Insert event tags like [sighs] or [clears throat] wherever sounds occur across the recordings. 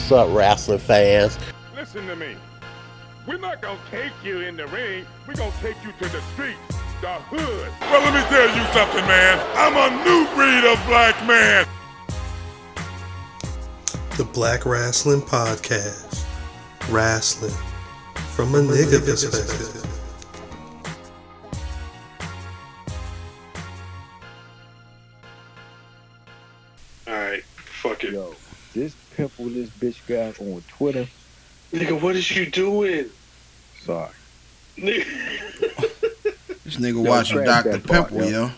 What's up, wrestling fans? Listen to me. We're not gonna take you in the ring. We're gonna take you to the streets, the hood. Well, let me tell you something, man. I'm a new breed of black man. The Black Wrestling Podcast. Wrestling from a nigga perspective. Pimple this bitch guy on Twitter. Nigga, what is you doing? Sorry. Nigga. [laughs] This nigga Yo, watching Dr. that part, Pimple, yo. yo.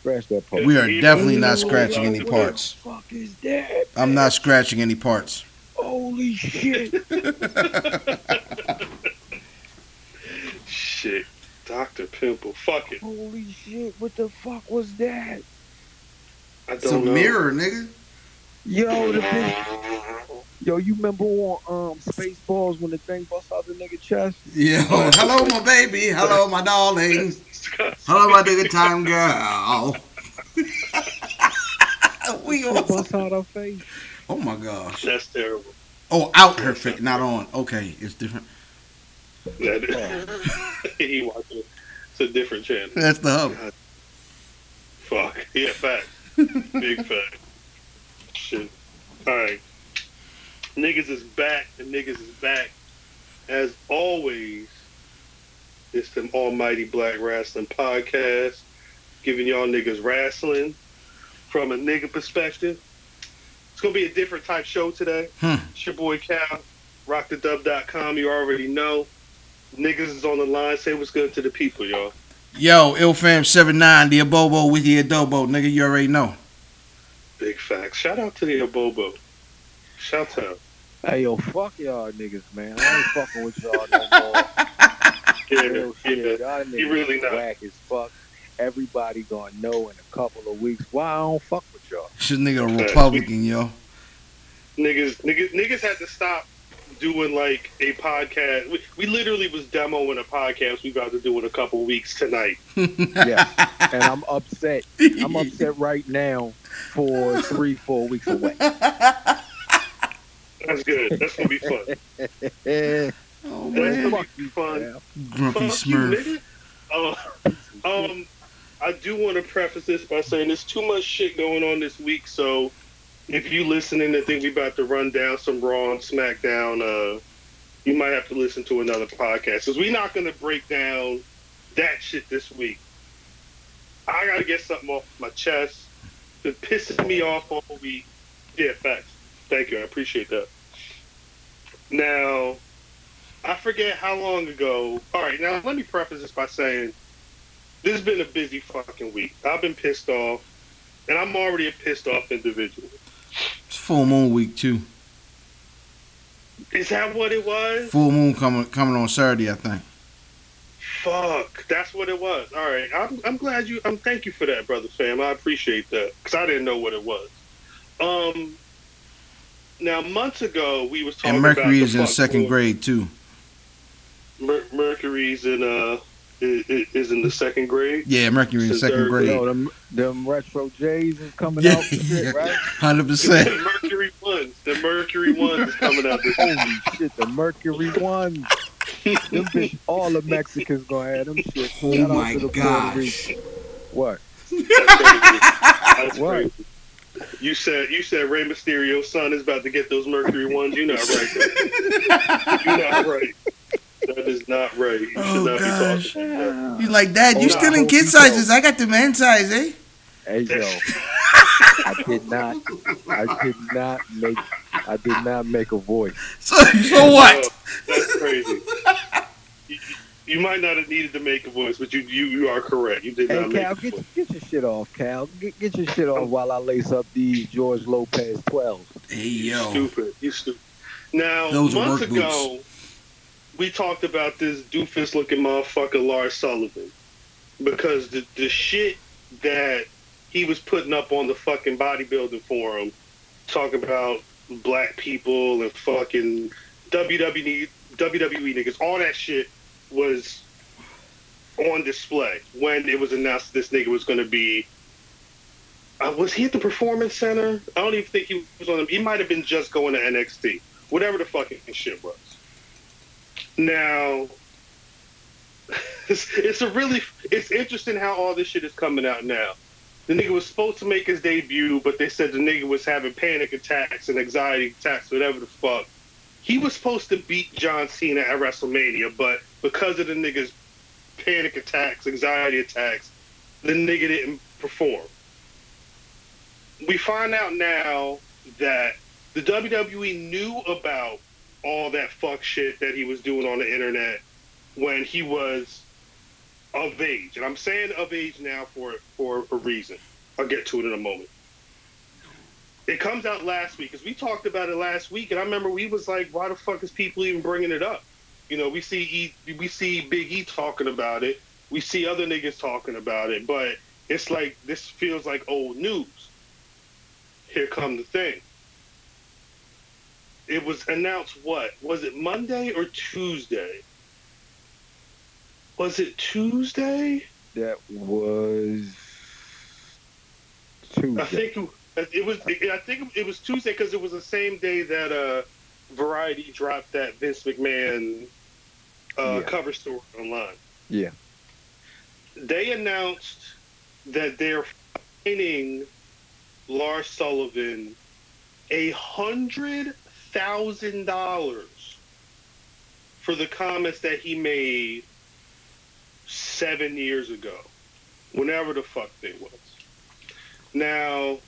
Scratch that part. We are Even definitely not scratching any would- parts. fuck is that? I'm not scratching any parts. Holy shit. [laughs] Shit. Dr. Pimple. Fuck it. Holy shit. What the fuck was that? I It's a know. mirror, nigga. Yo, the bitch. Yo, you remember on um Spaceballs when the thing busts out the nigga chest? Yo, [laughs] hello, my baby. Hello, my darling. Hello, my nigga time girl. [laughs] we all. busts out her face. Oh my gosh. That's terrible. Oh, out her face, not on. Okay, it's different. That, [laughs] he watching. It's a different channel. That's the hub. Fuck. Yeah, fact. Big fact. Shit. Alright. Niggas is back and niggas is back. As always, it's the Almighty Black Wrestling Podcast, giving y'all niggas wrestling from a nigga perspective. It's gonna be a different type show today. Hmm. It's your boy Khal, rockthedub.com, you already know. Niggas is on the line. Say what's good to the people, y'all. Yo, Ilfam79, the Abobo with the Adobo. Nigga, you already know. Big facts. Shout out to the Abobo. Shout out. Hey yo, fuck y'all niggas, man. I ain't fucking with y'all no more. [laughs] Yeah, Real shit. yeah. Y'all niggas You really not. whack as fuck. Everybody gonna know in a couple of weeks why I don't fuck with y'all. This nigga a Republican, yo. Niggas, niggas, niggas had to stop doing like a podcast. We, we literally was demoing a podcast we about to do in a couple weeks tonight. [laughs] Yeah. and I'm upset. I'm upset right now for three, four weeks away. That's good. That's gonna be fun. Oh, That's man. gonna be fun. Grumpy Fuck Smurf. nigga. Uh, um, I do want to preface this by saying there's too much shit going on this week. So if you listening and think we about to run down some Raw and SmackDown, uh, you might have to listen to another podcast because we're not going to break down that shit this week. I got to get something off my chest. Been pissing me off all week. Yeah, facts. Thank you. I appreciate that. Now, I forget how long ago. All right, now let me preface this by saying this has been a busy fucking week. I've been pissed off, and I'm already a pissed off individual. It's full moon week, too. Is that what it was? Full moon coming coming on Saturday, I think. Fuck, that's what it was. All right, I'm, I'm glad you. I'm thank you for that, brother fam. I appreciate that because I didn't know what it was. Um, now months ago we was talking And Mercury about is in second grade, too. Mer- Mercury's in uh is, is in the second grade. Yeah, Mercury in second grade. Yo, them, them retro J's is coming [laughs] Yeah, out, yeah. right? 100%. The Mercury ones. The Mercury ones is coming out this Holy shit, the Mercury ones. them bitch, all the Mexicans gonna have them shit. Oh Shout my to the Puerto gosh. What? That's What? You said you said Rey Mysterio's son is about to get those Mercury ones. You're not right. [laughs] You're not right. That is not right. You should Oh, not gosh. be talking like that. You like that? You Oh, still in hope kid you sizes. I got the man size, eh? Hey yo, I did not, I did not make, I did not make a voice. So, so what? Oh, that's crazy. you, you might not have needed to make a voice, but you you, you are correct. You did Hey not make Khal, a get, voice. get your shit off, Khal. Get, get your shit off while I lace up these George Lopez 12s. Hey, yo. Stupid. You stupid. Now, Those are months work ago, we talked about this doofus looking motherfucker Lars Sullivan because the the shit that he was putting up on the fucking bodybuilding forum, talking about black people and fucking WWE WWE niggas, all that shit was on display when it was announced this nigga was going to be uh, was he at the Performance Center? I don't even think he was on. He might have been just going to NXT, whatever the fucking shit was. Now, [laughs] it's, it's a really it's interesting how all this shit is coming out now. The nigga was supposed to make his debut, but they said the nigga was having panic attacks and anxiety attacks, whatever the fuck. He was supposed to beat John Cena at WrestleMania, but because of the nigga's panic attacks, anxiety attacks, the nigga didn't perform. We find out now that the WWE knew about all that fuck shit that he was doing on the internet when he was of age. And I'm saying of age now for for a reason. I'll get to it in a moment. It comes out last week because we talked about it last week, and I remember we was like, "Why the fuck is people even bringing it up?" You know, we see e, we see Big E talking about it, we see other niggas talking about it, but it's like this feels like old news. Here come the thing. It was announced what was it Monday or Tuesday? Was it Tuesday? That was Tuesday. I think it, it was. I think it was Tuesday because it was the same day that uh, Variety dropped that Vince McMahon uh, Yeah. cover story online. Yeah. They announced that they're fining Lars Sullivan a hundred thousand dollars for the comments that he made seven years ago, whenever the fuck they was. Now,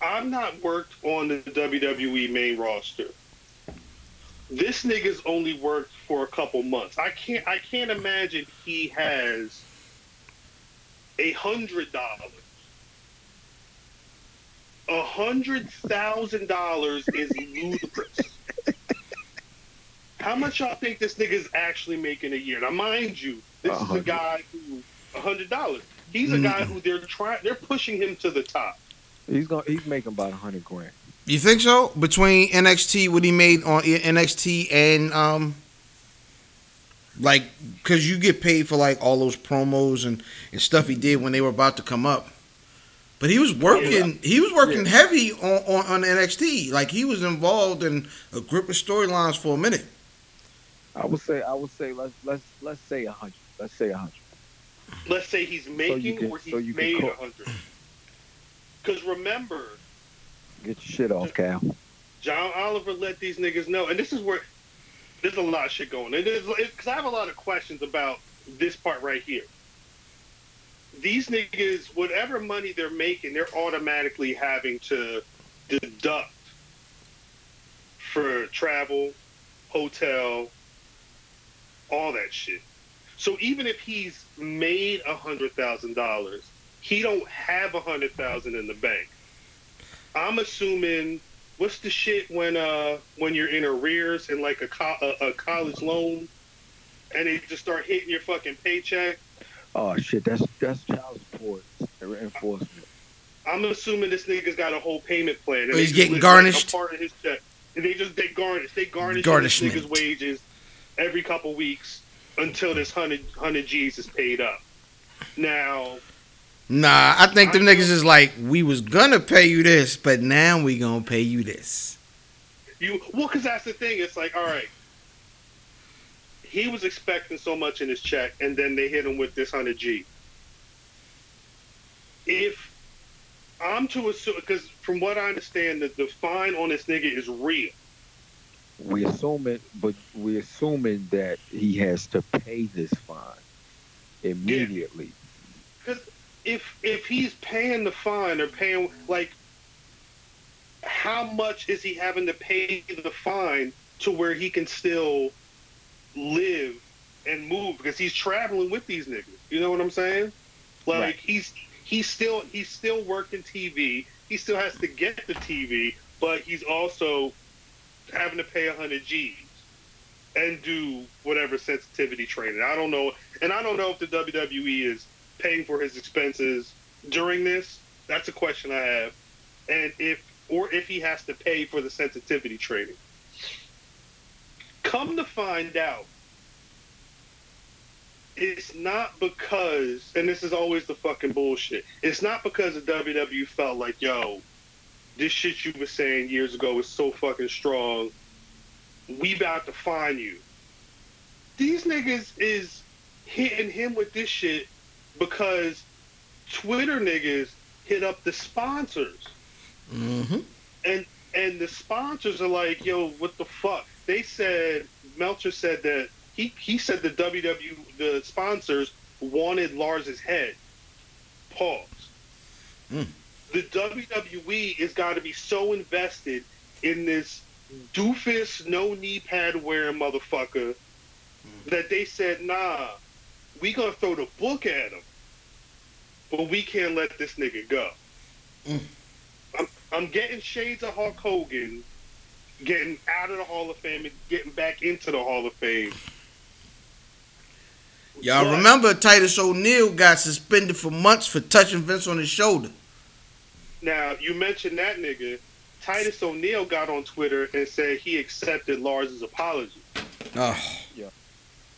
I've not worked on the WWE main roster. This nigga's only worked for a couple months. I can't I can't imagine he has a hundred dollars. A hundred thousand dollars is ludicrous. How much y'all think this nigga is actually making a year? Now, mind you, this A is a guy who a hundred dollars. He's a guy who they're trying, they're pushing him to the top. He's going he's making about a hundred grand. You think so? Between NXT, what he made on NXT and um, like, cause you get paid for like all those promos and and stuff he did when they were about to come up. But he was working. He was working heavy on, on on NXT. Like he was involved in a group of storylines for a minute. I would say I would say let's let's let's say a hundred. Let's say a hundred. Let's say he's making can- or he's so made a hundred. Because remember, Get your shit off, Khal. John Oliver let these niggas know, and this is where there's a lot of shit going. Because I have a lot of questions about this part right here. These niggas, whatever money they're making, they're automatically having to deduct for travel, hotel, all that shit. So even if he's made a hundred thousand dollars, he don't have a hundred thousand in the bank. I'm assuming what's the shit when uh when you're in arrears in like a, co- a, a college loan and they just start hitting your fucking paycheck. Oh shit, that's that's child support enforcement. I'm assuming this nigga's got a whole payment plan. And Oh, he's getting garnished? Like, a part of his check. And they just they garnish. They garnish this nigga's wages every couple weeks until this hundred hundred G's is paid up. Now Nah, I think them niggas is like, we was gonna pay you this, but now we gonna pay you this. You well, because that's the thing. It's like, all right, he was expecting so much in his check, and then they hit him with this hundred G. If I'm to assume, because from what I understand, that the fine on this nigga is real. We assuming, but we assuming that he has to pay this fine immediately. Because if if he's paying the fine or paying like, how much is he having to pay the fine to where he can still live and move? Because he's traveling with these niggas. You know what I'm saying? Like Right. he's he's still he's still working TV. He still has to get the TV, but he's also having to pay hundred G's and do whatever sensitivity training. I don't know, and I don't know if the WWE is paying for his expenses during this. That's a question I have, and if or if he has to pay for the sensitivity training. Come to find out, it's not because, and this is always the fucking bullshit. It's not because the WWE felt like, yo, this shit you were saying years ago is so fucking strong. We about to find you. These niggas is hitting him with this shit because Twitter niggas hit up the sponsors. Mm-hmm. And and the sponsors are like, yo, what the fuck? They said Meltzer said that he he said the WW the sponsors wanted Lars's head. Pause. Mm. The WWE is got to be so invested in this doofus, no knee pad wearing motherfucker that they said, nah, we gonna throw the book at him, but we can't let this nigga go. Mm. I'm, I'm getting shades of Hulk Hogan, getting out of the Hall of Fame and getting back into the Hall of Fame. Y'all But- remember Titus O'Neil got suspended for months for touching Vince on his shoulder. Now you mentioned that nigga. Titus O'Neil got on Twitter and said he accepted Lars's apology. Oh, Yeah.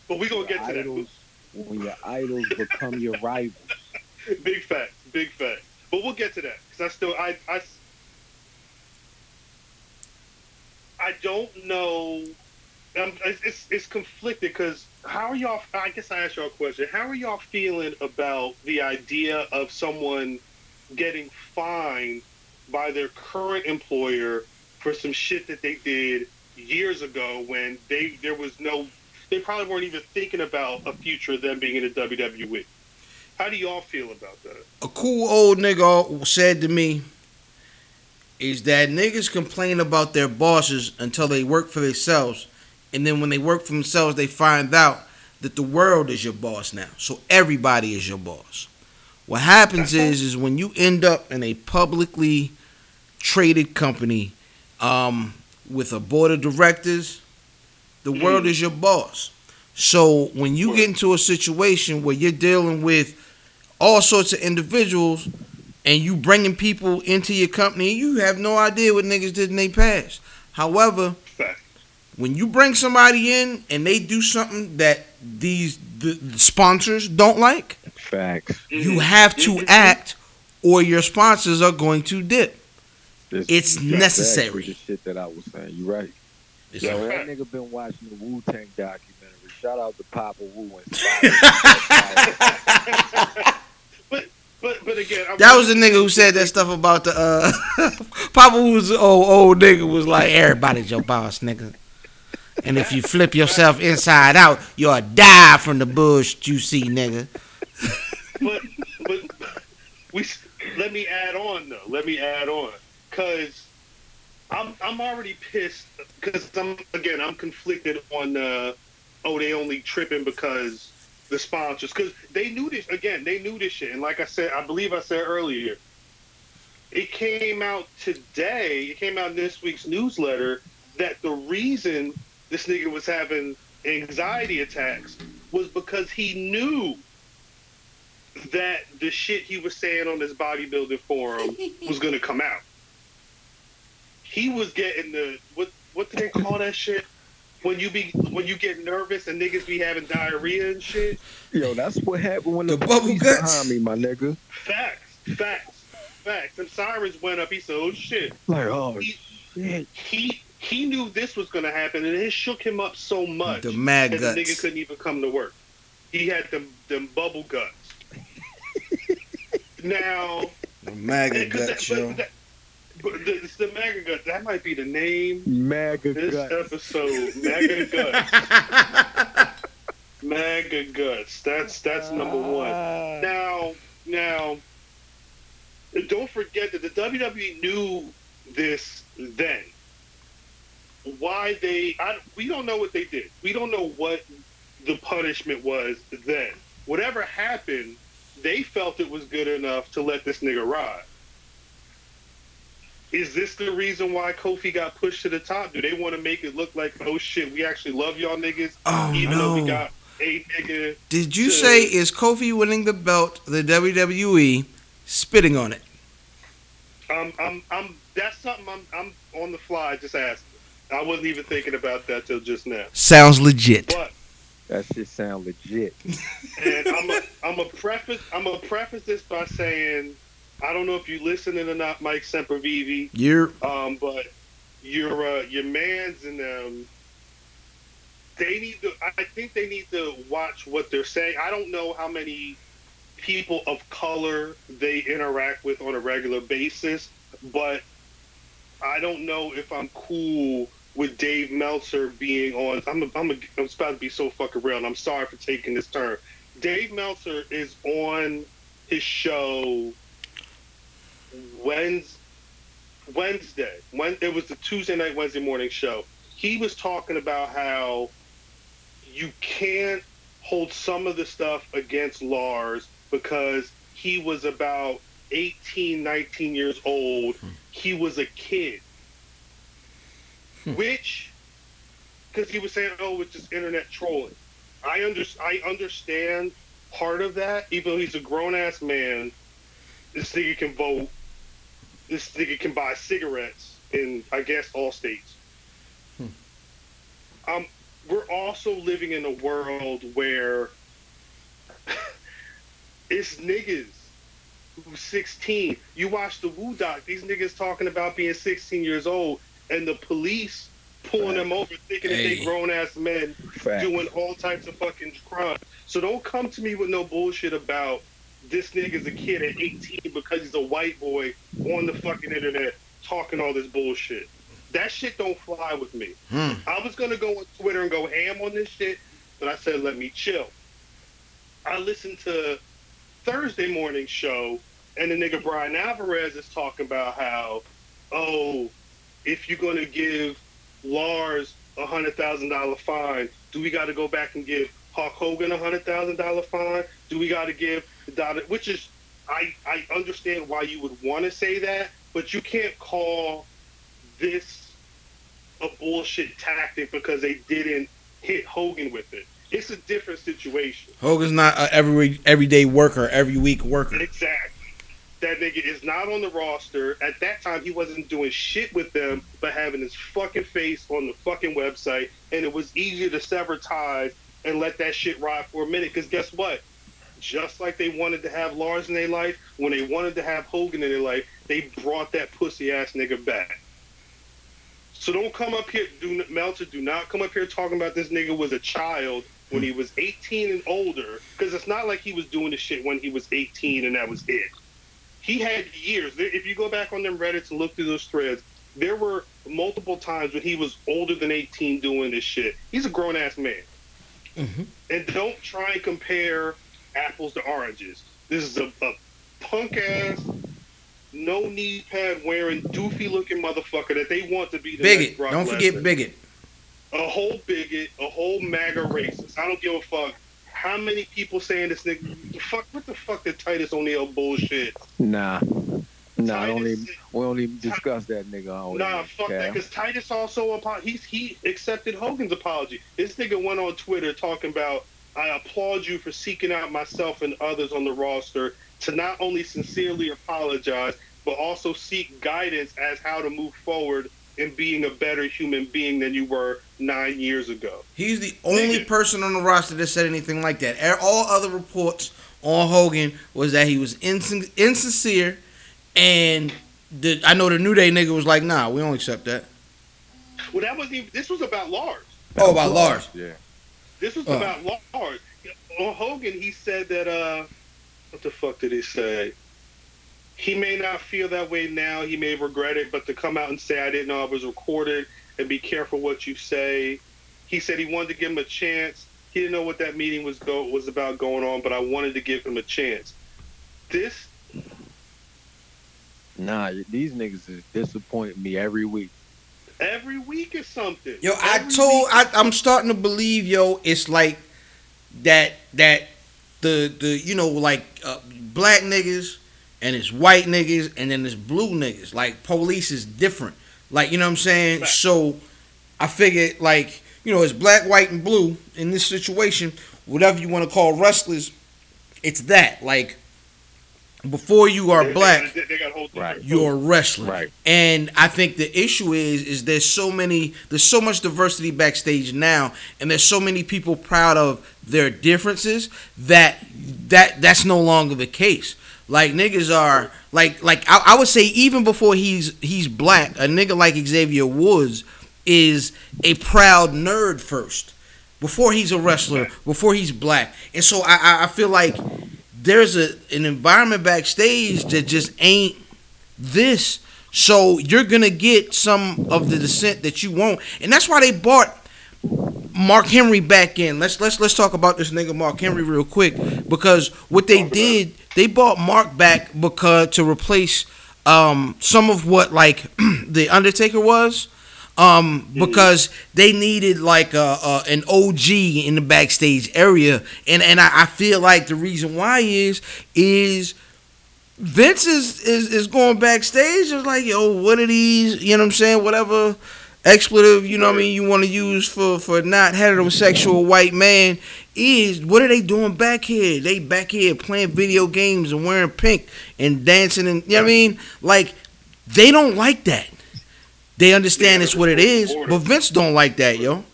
But we gonna Your get to idols, when your idols become your rivals. [laughs] Big fact, big fact. But we'll get to that because I still I I I don't know. It's, it's it's conflicted because how are y'all? I guess I asked y'all a question. How are y'all feeling about the idea of someone getting fined by their current employer for some shit that they did years ago when they there was no they probably weren't even thinking about a future of them being in the WWE. How do y'all feel about that? a cool old nigga said to me is that niggas complain about their bosses until they work for themselves, and then when they work for themselves, they find out that the world is your boss now. So everybody is your boss. What happens is, is when you end up in a publicly traded company um, with a board of directors, the world is your boss. So when you get into a situation where you're dealing with all sorts of individuals and you bringing people into your company, you have no idea what niggas did in their past. However, Fact. when you bring somebody in and they do something that these the, the sponsors don't like, Facts. you have to Mhm. act or your sponsors are going to dip. This- It's necessary. The shit that I was saying. You right. It's Yo, a- that nigga been watching the Wu Tang documentary. Shout out to Papa Wu and [laughs] Survivor. [laughs] But but again, I'm that was the nigga who said that stuff about the uh [laughs] Papa was old old nigga was like everybody's your boss, nigga. And if you flip yourself inside out, you'll die from the bush you see, nigga. but but we let me add on though. Let me add on because I'm I'm already pissed because I'm again I'm conflicted on uh oh they only tripping because the sponsors because they knew this again they knew this shit and like I said I believe I said earlier it came out today it came out in this week's newsletter that the reason this nigga was having anxiety attacks was because he knew that the shit he was saying on this bodybuilding forum [laughs] was gonna come out. He was getting the what what do they call that shit? When you be when you get nervous and niggas be having diarrhea and shit. Yo, that's what happened when the, The bubble police guts. behind me, my nigga. Facts, facts, facts. And sirens went up. He said, "Oh shit." Like, oh He- shit. He he knew this was gonna happen, and it shook him up so much The mad that the nigga couldn't even come to work. He had them them bubble guts. [laughs] now. The MAGA [laughs] Because guts, that- yo. that- but the, it's the MAGA guts. That might be the name. Mega This gut. episode, MAGA [laughs] guts. MAGA guts. That's that's number one. Now, now, don't forget that the WWE knew this then. Why they? I, we don't know what they did. We don't know what the punishment was then. Whatever happened, they felt it was good enough to let this nigga ride. Is this the reason why Kofi got pushed to the top? Do they want to make it look like, oh shit, we actually love y'all niggas, Oh even though we no. got a nigga? Did you to- say is Kofi winning the belt, the WWE spitting on it? I'm, I'm, I'm. That's something I'm, I'm on the fly just asking. I wasn't even thinking about that till just now. Sounds legit. But, That shit sound legit. [laughs] and I'm a, I'm a preface I'm a preface this by saying I don't know if you're listening or not, Mike Sempervive, You're um, but your uh, your man's and them. They need to. I think they need to watch what they're saying. I don't know how many people of color they interact with on a regular basis, but I don't know if I'm cool with Dave Meltzer being on. I'm a, I'm, a, I'm about to be so fucking real, and I'm sorry for taking this turn. Dave Meltzer is on his show Wednesday. Wednesday. When it was the Tuesday night, Wednesday morning show. He was talking about how you can't hold some of the stuff against Lars because he was about 18, 19 years old. Hmm. He was a kid. Hmm. Which, because he was saying, oh, it's just internet trolling. I, under, I understand part of that, even though he's a grown ass man. This nigga can vote. This nigga can buy cigarettes in, I guess, all states. Um, we're also living in a world where [laughs] it's niggas who's 16. You watch the Woo Doc, these niggas talking about being 16 years old, and the police pulling them over thinking that they grown ass men Fact. doing all types of fucking crime. So don't come to me with no bullshit about this nigga's a kid at 18 because he's a white boy on the fucking internet talking all this bullshit. That shit don't fly with me. Hmm. I was gonna go on Twitter and go ham on this shit, but I said let me chill. I listened to Thursday morning show, and the nigga Bryan Alvarez is talking about how, oh, if you're gonna give Lars a hundred thousand dollar fine, do we got to go back and give Hulk Hogan a hundred thousand dollar fine? Do we got to give the? Which is, I I understand why you would want to say that, but you can't call this a bullshit tactic because they didn't hit Hogan with it. It's a different situation. Hogan's not a every everyday worker, every week worker. Exactly. That nigga is not on the roster. At that time, he wasn't doing shit with them, but having his fucking face on the fucking website, and it was easier to sever ties and let that shit ride for a minute. Because guess what? Just like they wanted to have Lars in their life, when they wanted to have Hogan in their life, they brought that pussy ass nigga back. So don't come up here, do Meltzer. Do not come up here talking about this nigga was a child when he was 18 and older, because it's not like he was doing the shit when he was 18 and that was it. He had years. If you go back on them Reddits and look through those threads, there were multiple times when he was older than 18 doing this shit. He's a grown ass man. Mm-hmm. And don't try and compare apples to oranges. This is a, a punk ass, no knee pad wearing, doofy looking motherfucker that they want to be the Bigot. next Brock Don't forget Lesnar bigot. a whole bigot, a whole MAGA racist. I don't give a fuck how many people saying this nigga. Fuck, what the fuck did Titus O'Neil bullshit? Nah. Nah, I don't even, we don't even discuss that nigga on Nah, here, fuck that. Because Titus also apo- he's he accepted Hogan's apology. This nigga went on Twitter talking about, "I applaud you for seeking out myself and others on the roster to not only sincerely apologize, but also seek guidance as how to move forward in being a better human being than you were nine years ago." He's the only Nigga. person on the roster that said anything like that. All other reports on Hogan was that he was insin- insincere, and the, I know the New Day nigga was like, "Nah, we don't accept that." Well, that wasn't even. This was about Lars. Oh, about Lars. Yeah. This was Oh. about Lars. On Hogan, he said that, uh, what the fuck did he say? He may not feel that way now. He may regret it, but to come out and say, I didn't know I was recorded and be careful what you say. He said he wanted to give him a chance. He didn't know what that meeting was go was about going on, but I wanted to give him a chance. This Nah, these niggas is disappointing me every week. every week is something. Yo, I told week- I, I'm starting to believe, yo, it's like that that the the you know like uh, black niggas and it's white niggas and then it's blue niggas. Like police is different. Like you know what I'm saying. Right. So I figured like you know it's black, white, and blue in this situation. Whatever you want to call wrestlers, it's that. Like before you are they- black. They, they got whole don't think Right. you're a wrestler. Right. And I think the issue is is there's so many there's so much diversity backstage now and there's so many people proud of their differences that that that's no longer the case. Like niggas are like like I, I would say even before he's he's black, a nigga like Xavier Woods is a proud nerd first. Before he's a wrestler, before he's black. And so I I, I feel like there's a an environment backstage that just ain't this. So you're gonna get some of the descent that you want, and that's why they bought Mark Henry back in. Let's let's let's talk about this nigga Mark Henry real quick because what they did, they bought Mark back because to replace um some of what like [clears throat] the Undertaker was. Um, because they needed like a, a an OG in the backstage area, and and I, I feel like the reason why is is Vince is, is is going backstage. It's like, yo, what are these? You know what I'm saying? Whatever expletive, you know what I mean, you want to use for for not heterosexual white man is what are they doing back here? They back here playing video games and wearing pink and dancing and you know what I mean? Like they don't like that. They understand it's what it is, but Vince don't like that, yo.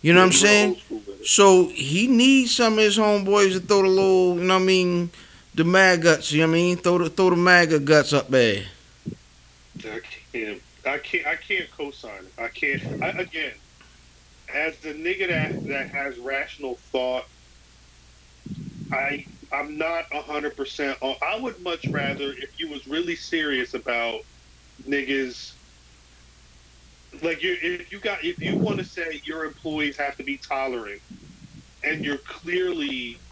You know what I'm saying? old school with it. So he needs some of his homeboys to throw the little, you know what I mean, the mag guts, you know what I mean? Throw the throw the MAGA guts up there. I can't. I can't. I can't co-sign it. I can't. I, again, as the nigga that that has rational thought, I I'm not hundred percent. Uh, I would much rather if you was really serious about niggas. Like you, if you got, if you want to say your employees have to be tolerant, and you're clearly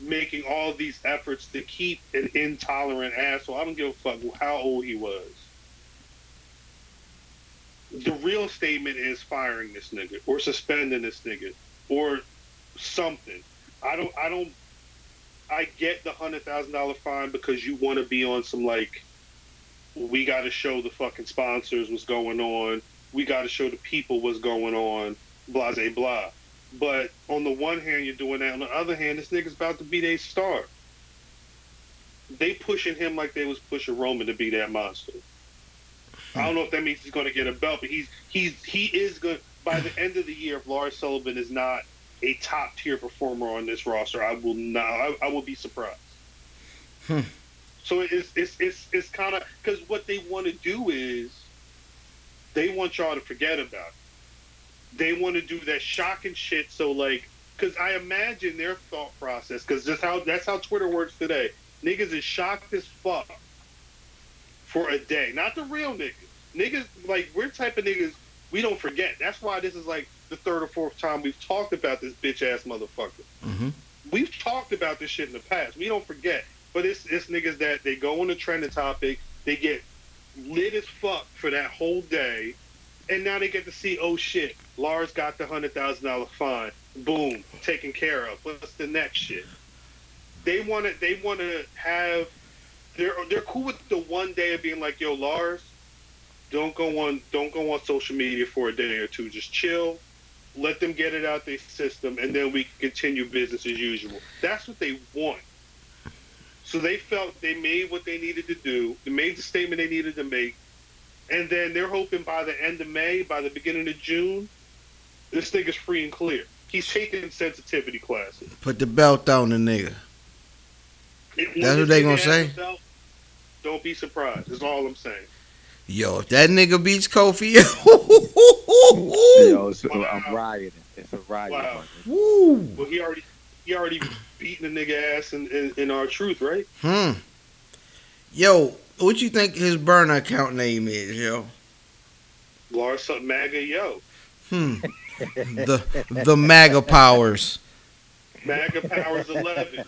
making all these efforts to keep an intolerant asshole, I don't give a fuck how old he was the real statement is firing this nigga or suspending this nigga or something. I don't I don't I get the hundred thousand dollar fine because you want to be on some like we got to show the fucking sponsors what's going on. We got to show the people what's going on. Blah blah blah. But on the one hand, you're doing that. On the other hand, this nigga's about to be their star. They pushing him like they was pushing Roman to be that monster. I don't know if that means he's going to get a belt, but he's he's he is going. By the end of the year, if Lars Sullivan is not a top tier performer on this roster, I will not. I, I will be surprised. Hmm. So it's it's it's it's kind of because what they want to do is they want y'all to forget about it. They want to do that shocking shit. So like, because I imagine their thought process, because that's how that's how Twitter works today. Niggas is shocked as fuck for a day. Not the real niggas. Niggas like we're type of niggas we don't forget. That's why this is like the third or fourth time we've talked about this bitch ass motherfucker. Mm-hmm. We've talked about this shit in the past. We don't forget. But it's it's niggas that they go on a trending topic, they get lit as fuck for that whole day, and now they get to see, oh shit, Lars got the hundred thousand dollar fine. Boom, taken care of. What's the next shit? They want to. They want to have. They're they're cool with the one day of being like, yo, Lars, don't go on don't go on social media for a day or two. Just chill. Let them get it out their system, and then we continue business as usual. That's what they want. So they felt they made what they needed to do. They made the statement they needed to make, and then they're hoping by the end of May, by the beginning of June, this thing is free and clear. He's taking sensitivity classes. Put the belt on the nigga. If- That's what they gonna say? has belt, Don't be surprised. That's all I'm saying. Yo, if that nigga beats Kofi, [laughs] Yo, it's, Wow. I'm rioting. It's a riot. Wow. Wow. woo, Well, he already he already beating the nigga ass in, in, in our truth, right? hmm. Yo, what you think his burner account name is, yo? Lars MAGA, yo. Hmm. the the MAGA powers. MAGA Powers 11.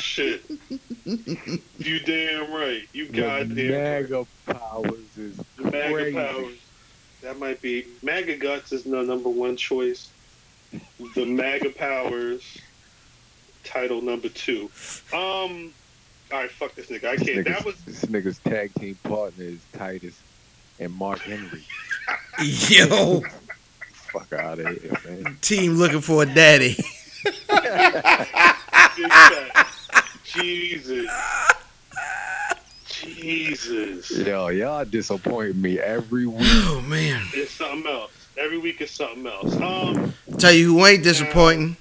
Shit. You damn right. You goddamn right. Mega powers is The MAGA crazy. Powers. That might be. MAGA Guts is the number one choice. The MAGA Powers, title number two. Um, all right, fuck this nigga. I can't. That was this nigga's tag team partner is Titus and Mark Henry. [laughs] Yo, Fuck out of here, man. team looking for a daddy. big. Jesus. [laughs] [laughs] Jesus. Yo, y'all disappoint me every week. Oh man. It's something else. Every week is something else. Um, Tell you who ain't disappointing.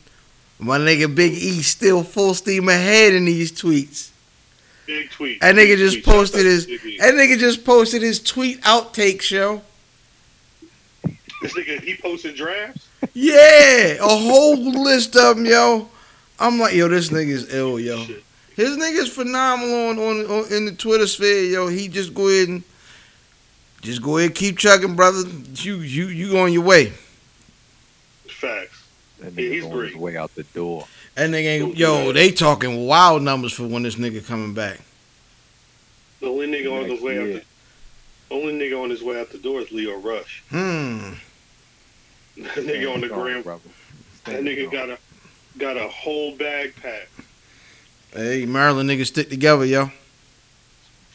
My nigga Big E still full steam ahead in these tweets. big tweet. That nigga just Tweet. Posted his that nigga just posted his tweet outtake show. This nigga, he posted drafts. Yeah, a whole list of them, yo. I'm like, yo, this nigga's ill, yo. His nigga's phenomenal on, on, on in the Twitter sphere, yo. He just go ahead and just go ahead, and keep chugging, brother. You you you on your way. Facts. That Yeah, nigga he's on great. his way out the door. That nigga ain't yo. They talking wild numbers for when this nigga coming back. The only nigga on his Next way out. The, only nigga on his way out the door is Lio Rush. Hmm. That nigga on the Stand gram. That nigga strong. got a got a whole bag pack. Hey, Maryland niggas stick together, yo.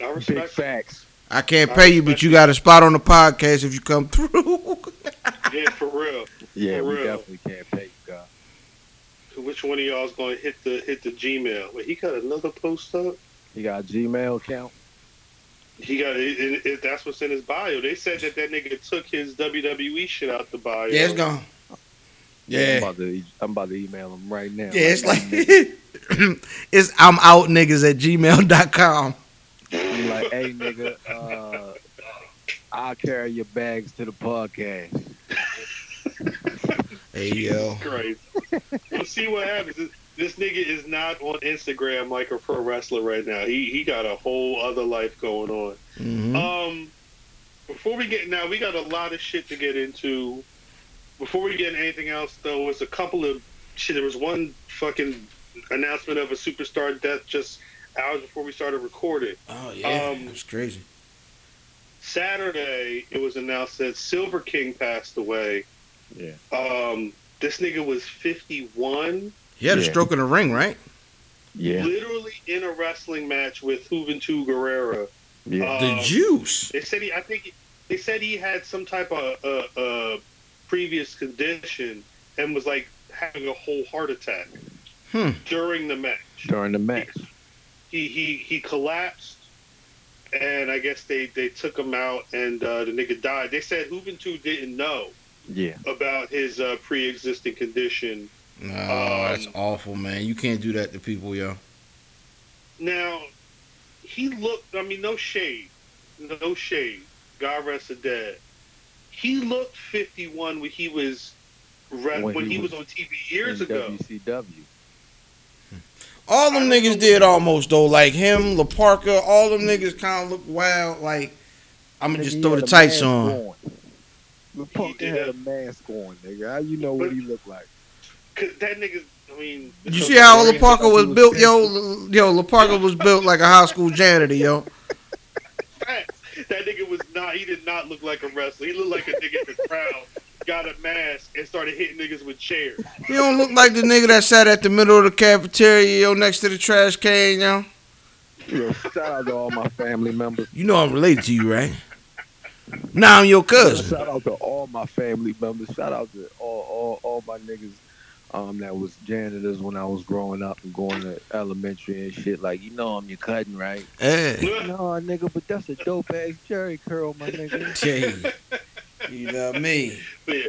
I respect. it. facts. I can't pay you, but you got a spot on the podcast if you come through. [laughs] Yeah, for real. Yeah, For we real. definitely can't pay you, God. Which one of y'all is gonna hit the hit the Gmail? Wait, he got another post up. He got a Gmail account? He got it, it, it, that's what's in his bio. They said that that nigga took his WWE shit out the bio. yeah, it's gone. I'm Yeah. about to, I'm about to email him right now. Yeah, it's like [laughs] it's I'm out niggas at gmail.com. I'm like, hey, nigga, uh, I'll carry your bags to the podcast. Hey yo. Great. we'll see what happens. This, this nigga is not on Instagram like a pro wrestler right now. He he got a whole other life going on. Mhm. Um, before we get now, we got a lot of shit to get into. Before we get into anything else, though, was a couple of shit. There was one fucking announcement of a superstar death just hours before we started recording. Oh yeah, Um, was crazy. Saturday, it was announced that Silver King passed away. Yeah. Um, this nigga was 51, He had a stroke in the ring, right? Yeah. literally in a wrestling match with Juventud Guerrera. Yeah. the Um, juice. They said he, I think, they said he had some type of uh, uh, previous condition and was like having a whole heart attack Hmm. during the match. During the match. He he he collapsed, and I guess they they took him out, and uh, the nigga died. They said Juventud didn't know Yeah. about his uh, pre-existing condition. No, that's Um, awful, man. You can't do that to people, yo. Now, he looked. I mean, no shade, no shade. God rest the dead. He looked 51 when he was When when, he he was, was on TV years in ago. WCW. All them niggas did almost though. Like him, La Parka, all them niggas kind of look wild. Like I'm gonna just throw the tights mask on. The punk had a mask on, nigga. How you know what he looked like? 'Cause that nigga. I mean, You see how La Parka was was built, yo? L- Yo, La Parka was built like a high school janitor, yo. That nigga was not. He did not look like a wrestler. He looked like a nigga in the crowd. Got a mask and started hitting niggas with chairs. You don't look like the nigga that sat at the middle of the cafeteria, yo, next to the trash can, yo. Yo, shout out to all my family members. You know I'm related to you, right? Now I'm your cousin. Shout out to all my family members. Shout out to all all, all my niggas um, that was janitors when I was growing up and going to elementary and shit. Like, you know I'm your cousin, right? Hey, No, nigga, but that's a dope ass Jerry curl, my nigga. Jay, you know me. But yeah,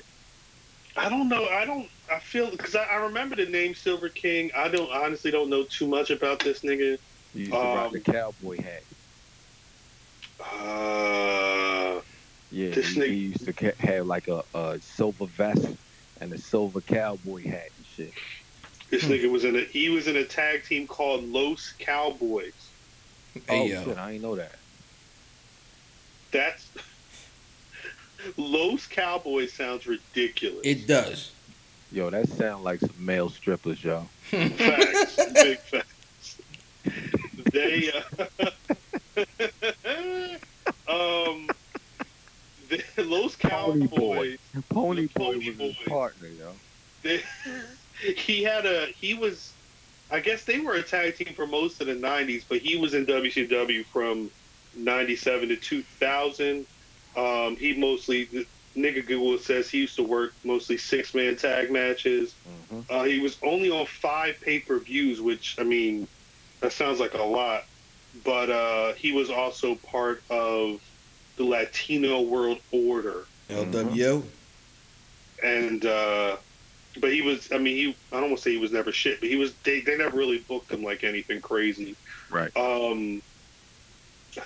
I don't know. I don't. I feel because I, I remember the name Silver King. I don't honestly don't know too much about this nigga. He used to rock Um, the cowboy hat. Uh, Yeah, this he, nigga- he used to ca- have like a, a silver vest and a silver cowboy hat and shit. this nigga was in a he was in a tag team called Los Cowboys. Hey, oh yo. shit, I ain't know that. That's [laughs] Los Cowboys sounds ridiculous. It does. Yo, that sound like some male strippers, yo. facts, [laughs] big facts. They uh, [laughs] um the Los Pony Boy. Cowboys. Pony The Boy Pony was his partner, yo. They, [laughs] he had a he was I guess they were a tag team for most of the '90s, but he was in WCW from '97 to 2000. Um, he mostly the nigga Google says he used to work mostly six man tag matches. hmm Uh, he was only on five pay per views, which I mean, that sounds like a lot. but uh, he was also part of the Latino World Order, LWO. and uh, but he was. I mean, he. I don't want to say he was never shit, but he was. They, they never really booked him like anything crazy. Right. Um,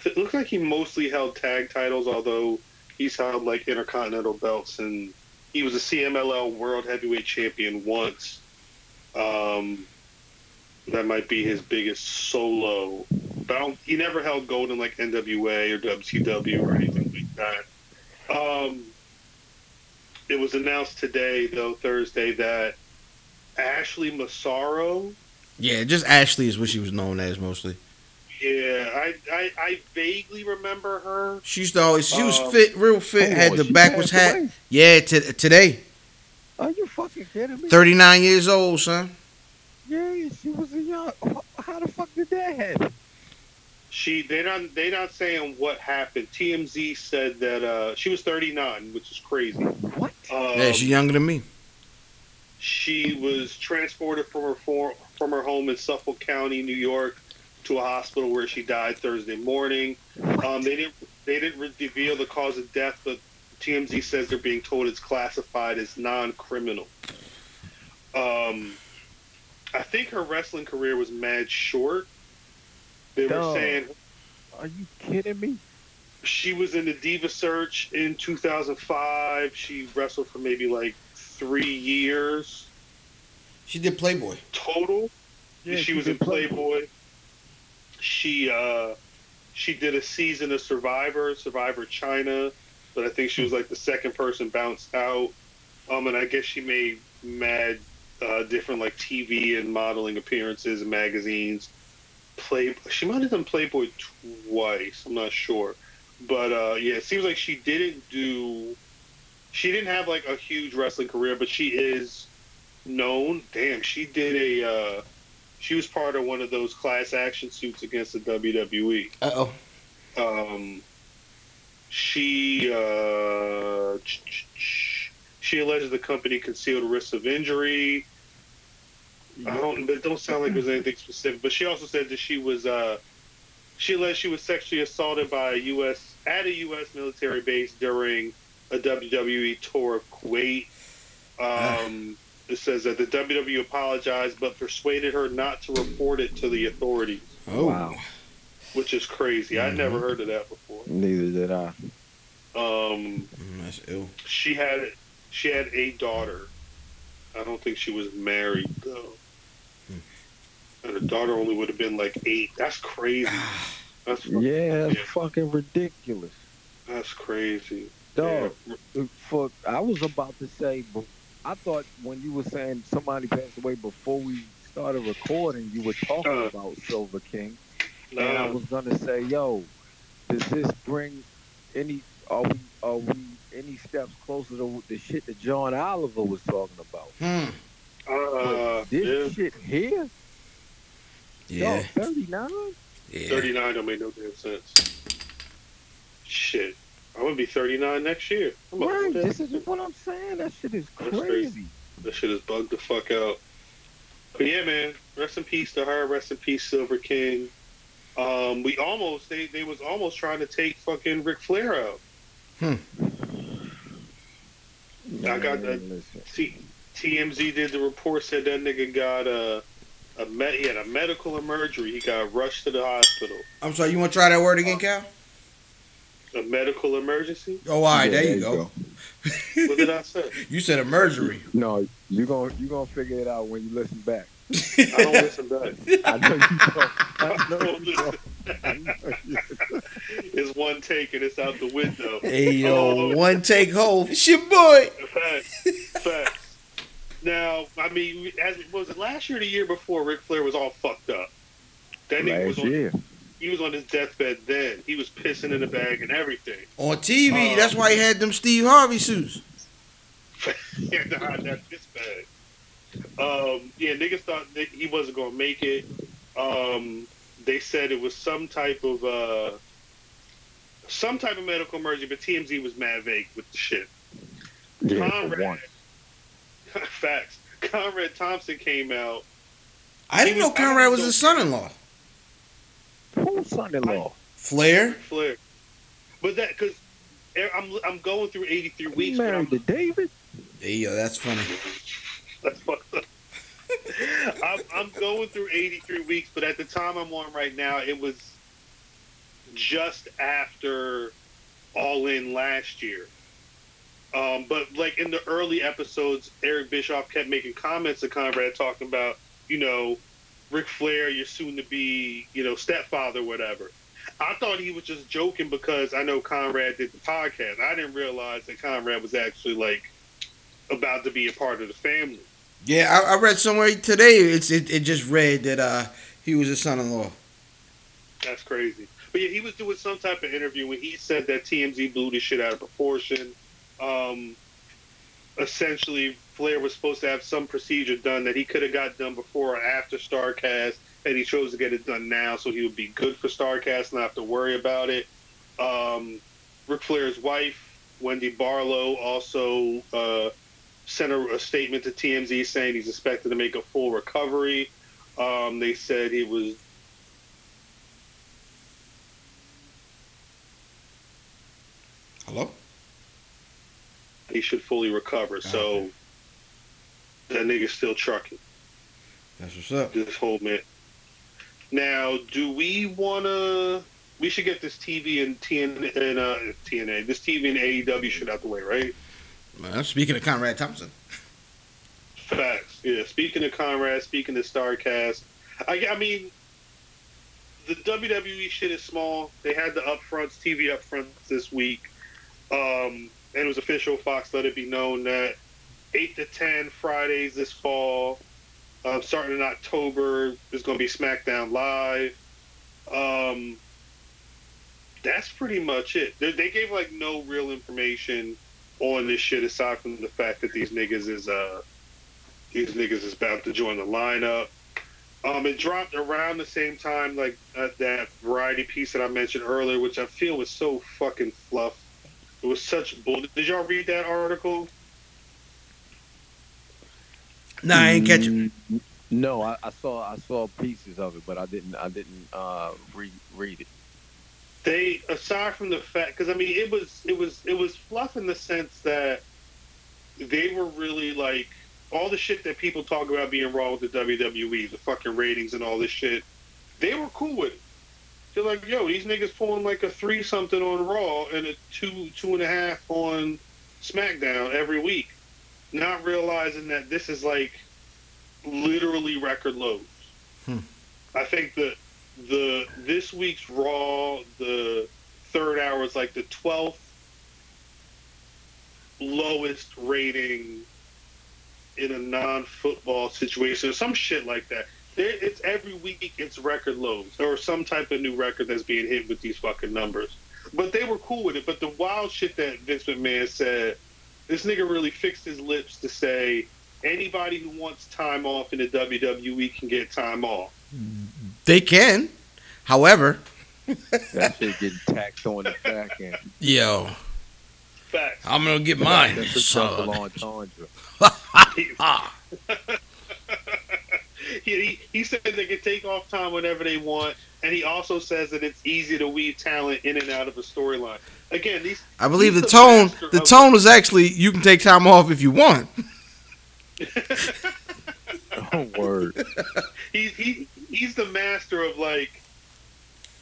it looks like he mostly held tag titles, although he's held like intercontinental belts, and he was a CMLL World Heavyweight Champion once. Um, that might be his biggest solo. But he never held gold in like NWA or WCW or anything like that. Um, it was announced today, though Thursday, that Ashley Massaro Yeah, just Ashley is what she was known as mostly. Yeah, I, I I vaguely remember her. She used to always. She was Um, fit, real fit. Oh, had the backwards hat. away? Yeah, t- today, Are you fucking kidding me? thirty nine years old, son. Yeah, she was a young. How the fuck did that happen? She they not they not saying what happened. TMZ said that uh, she was 39, which is crazy. What? Um, yeah, she's younger than me. she was transported from her for, from her home in Suffolk County, New York, to a hospital where she died Thursday morning. Um, they didn't they didn't reveal the cause of death, but TMZ says they're being told it's classified as non-criminal. Um, I think her wrestling career was mad short. They were saying Are you kidding me? she was in the Diva Search in 2005. She wrestled for maybe like three years She did Playboy. total. Yeah, she, she was did in Playboy. She uh, she did a season of Survivor, Survivor China, but I think she was like the second person bounced out. Um, and I guess she made mad uh, different like TV and modeling appearances in magazines. Play she might have done Playboy twice. I'm not sure, but uh, yeah, it seems like she didn't do. She didn't have like a huge wrestling career, but she is known. Damn, she did a. Uh, she was part of one of those class action suits against the WWE. Uh oh. Um, she uh, she alleges the company concealed risks of injury. I don't. It don't sound like there's anything specific. But she also said that she was. Uh, she alleged she was sexually assaulted by a U.S. at a U.S. military base during a WWE tour of Kuwait. Um, it says that the WWE apologized but persuaded her not to report it to the authorities, Oh. Wow. which is crazy. I'd never heard of that before. Neither did I. Um, Mm, that's ill. she had she had a daughter. I don't think she was married though. And her daughter only would have been like eight. That's crazy. [sighs] That's Yeah, that's Yeah. fucking ridiculous. that's crazy. Dog, Yeah. for I was about to say, but I thought when you were saying somebody passed away before we started recording, you were talking Uh. about Silver King, Nah, and I was gonna say, yo, does this bring any? Are we are we any steps closer to the shit that John Oliver was talking about? Hmm. uh, this yeah, shit here, Yeah. yo, thirty nine. Yeah. 39 don't make no damn sense. Shit. I'm gonna be 39 next year. I'm Right, this is what I'm saying. That shit is crazy. crazy. That shit is bugged the fuck out. But yeah, man, rest in peace to her. Rest in peace, Silver King. Um, we almost they they was almost trying to take fucking Ric Flair out. Hmm. I got the Man. T- TMZ did the report said that nigga got a a med- he had a medical emergency. He got rushed to the hospital. I'm sorry. You want to try that word again, Khal? A medical emergency. Oh, all right. Yeah, there you go. What did I say? [laughs] You said a mergery. No, you gonna you gonna figure it out when you listen back. [laughs] I don't listen back. I know you don't. I [laughs] I know don't you don't. I know you It's one take and it's out the window. Hey yo, Oh. one take hold. It's your boy. Facts. Facts. Now, I mean, as was it last year or the year before? Ric Flair was all fucked up. That nigga was Last on. year. He was on his deathbed then. He was pissing in the bag and everything. On TV, Uh, that's why he had them Steve Harvey suits. [laughs] He had to hide that piss bag. Um, yeah, niggas thought that he wasn't gonna make it. Um, they said it was some type of uh, some type of medical emergency, but TMZ was mad vague with the shit. Yeah, Conrad, [laughs] facts. Conrad Thompson came out. I didn't know was- Conrad was know- his son-in-law. Who's son-in-law? Flair. Flair. But that because I'm I'm going through 83 He weeks. but married to David. Hey, yo, that's funny. [laughs] That's fucked up. [laughs] I'm, I'm going through 83 weeks, but at the time I'm on right now, it was just after All In last year. Um, but like in the early episodes, Eric Bischoff kept making comments to Conrad talking about, you know, Ric Flair, your soon to be, you know, stepfather, whatever. I thought he was just joking because I know Conrad did the podcast. I didn't realize that Conrad was actually like about to be a part of the family. Yeah, I, I read somewhere today. It's it, it just read that uh he was his son-in-law. That's crazy. But yeah, he was doing some type of interview when he said that TMZ blew the shit out of proportion. Um, essentially, Flair was supposed to have some procedure done that he could have got done before or after Starcast, and he chose to get it done now so he would be good for Starcast, and not have to worry about it. Um, Ric Flair's wife, Wendy Barlow, also uh, sent a, a statement to TMZ saying he's expected to make a full recovery. Um, they said he was Hello. He should fully recover. So that nigga's still trucking. That's what's up. This whole man. Now, do we wanna? We should get this TV and TN and uh, TNA, this TV and AEW shit out the way, right? Man, speaking of Conrad Thompson. Facts. Yeah. Speaking of Conrad, speaking of Starcast, I, I mean, the WWE shit is small. They had the upfronts, TV upfronts this week, um, and it was official. Fox let it be known that eight to ten Fridays this fall, uh, starting in October, is going to be SmackDown Live. Um, that's pretty much it. They, they gave like no real information on this shit aside from the fact that these niggas is uh these niggas is about to join the lineup. Um, it dropped around the same time like uh, that variety piece that I mentioned earlier, which I feel was so fucking fluff. It was such bull. Did y'all read that article? No, I ain't catch it. Mm, No, I, I saw I saw pieces of it, but I didn't I didn't uh, read read it. They, aside from the fact, because I mean, it was it was it was fluff in the sense that they were really like all the shit that people talk about being wrong with the WWE, the fucking ratings and all this shit. They were cool with it. They're like, yo, these niggas pulling like a three something on Raw and a two two and a half on SmackDown every week, not realizing that this is like literally record lows. Hmm. I think that the this week's Raw, the third hour is like the twelfth lowest rating in a non-football situation, or some shit like that. There, it's every week it's record lows or some type of new record that's being hit with these fucking numbers. But they were cool with it. But the wild shit that Vince McMahon said, this nigga really fixed his lips to say anybody who wants time off in the WWE can get time off. They can. However, That shit getting taxed on the back end. yo, Facts. I'm gonna get mine. That's a son. double entendre. [laughs] [laughs] [laughs] He, he, he said they can take off time whenever they want, and he also says that it's easy to weave talent in and out of a storyline. Again, these I believe the tone. The tone was actually you can take time off if you want. [laughs] [laughs] Oh, word. [laughs] He's he, he's the master of like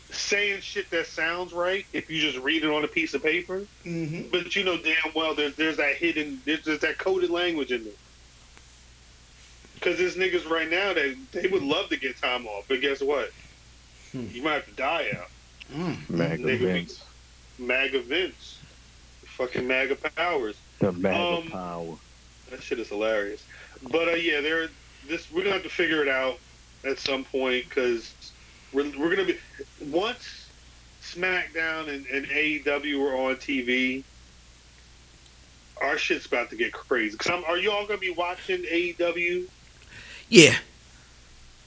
saying shit that sounds right if you just read it on a piece of paper. Mm-hmm. But you know damn well there's there's that hidden there's, there's that coded language in there. Because there's niggas right now that they would love to get time off, but guess what? Hmm. You might have to die out. Mm. MAGA Nigga, Vince. MAGA Vince. Fucking MAGA powers. The MAGA Um, power. That shit is hilarious. But uh, yeah, there. This we're gonna have to figure it out at some point because we're we're gonna be once SmackDown and, and AEW are on TV. Our shit's about to get crazy. Cause I'm, are you all gonna be watching AEW Yeah.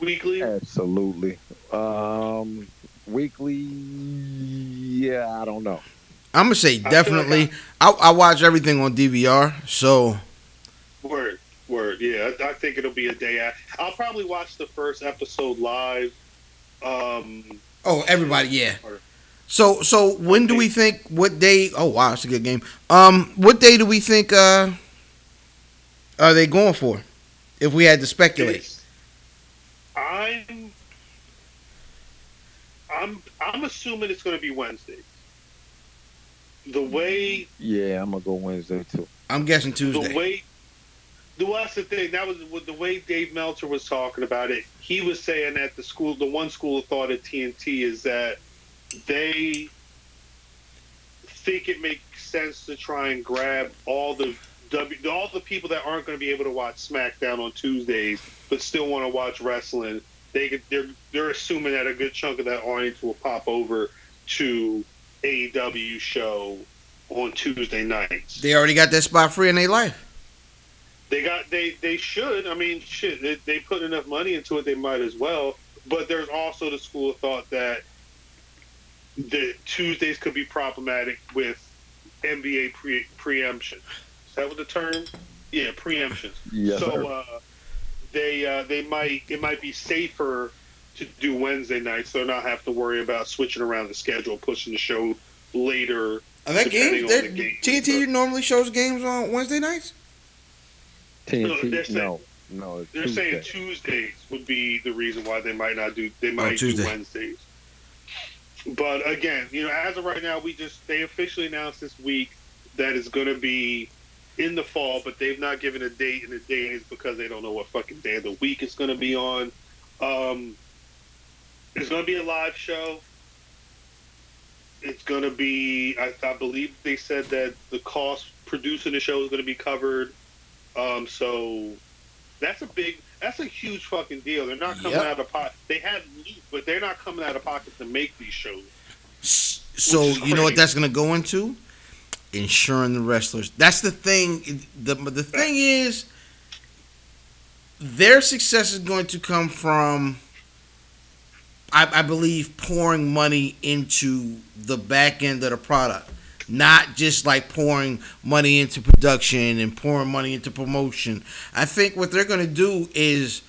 weekly? Absolutely. Um, weekly. Yeah, I don't know. I'm gonna say feel like definitely. I, I watch everything on DVR, so Word, word. Yeah, I, I think it'll be a day. After. I'll probably watch the first episode live. Um, Oh, everybody, yeah. Or- So so when do we think what day oh wow, it's a good game. Um what day do we think uh are they going for? If we had to speculate. I'm I'm I'm assuming it's going to be Wednesday. The way Yeah, I'm gonna go Wednesday too. I'm guessing Tuesday. the way the well, that's the thing. That was with the way Dave Meltzer was talking about it. He was saying that the school, the one school of thought at TNT is that they think it makes sense to try and grab all the W, all the people that aren't going to be able to watch SmackDown on Tuesdays, but still want to watch wrestling. They could, they're they're assuming that a good chunk of that audience will pop over to AEW show on Tuesday nights. They already got that spot free in their life. They got they they should. I mean, shit. They, they put enough money into it. They might as well. But there's also the school of thought that the Tuesdays could be problematic with NBA pre preemption. Is that what the term? Yeah, preemption. Yes, so uh, they uh, they might it might be safer to do Wednesday nights, so not have to worry about switching around the schedule, pushing the show later. Are that Depending games? on That, the game. TNT normally shows games on Wednesday nights. No, TNT, saying- no, no, They're Tuesday. saying Tuesdays would be the reason why they might not do. They might do Wednesdays. But again, you know, as of right now, we just they officially announced this week that it's going to be in the fall, but they've not given a date, and the date is because they don't know what fucking day of the week it's going to be on. Um, it's going to be a live show. It's going to be, I, I believe they said that the cost producing the show is going to be covered. Um, so that's a big, that's a huge fucking deal. They're not coming Yep. out of pocket. They have but they're not coming out of pocket to make these shows. So you know what that's going to go into? Insuring the wrestlers. That's the thing. The the thing is, their success is going to come from, I, I believe, pouring money into the back end of the product, not just like pouring money into production and pouring money into promotion. I think what they're going to do is,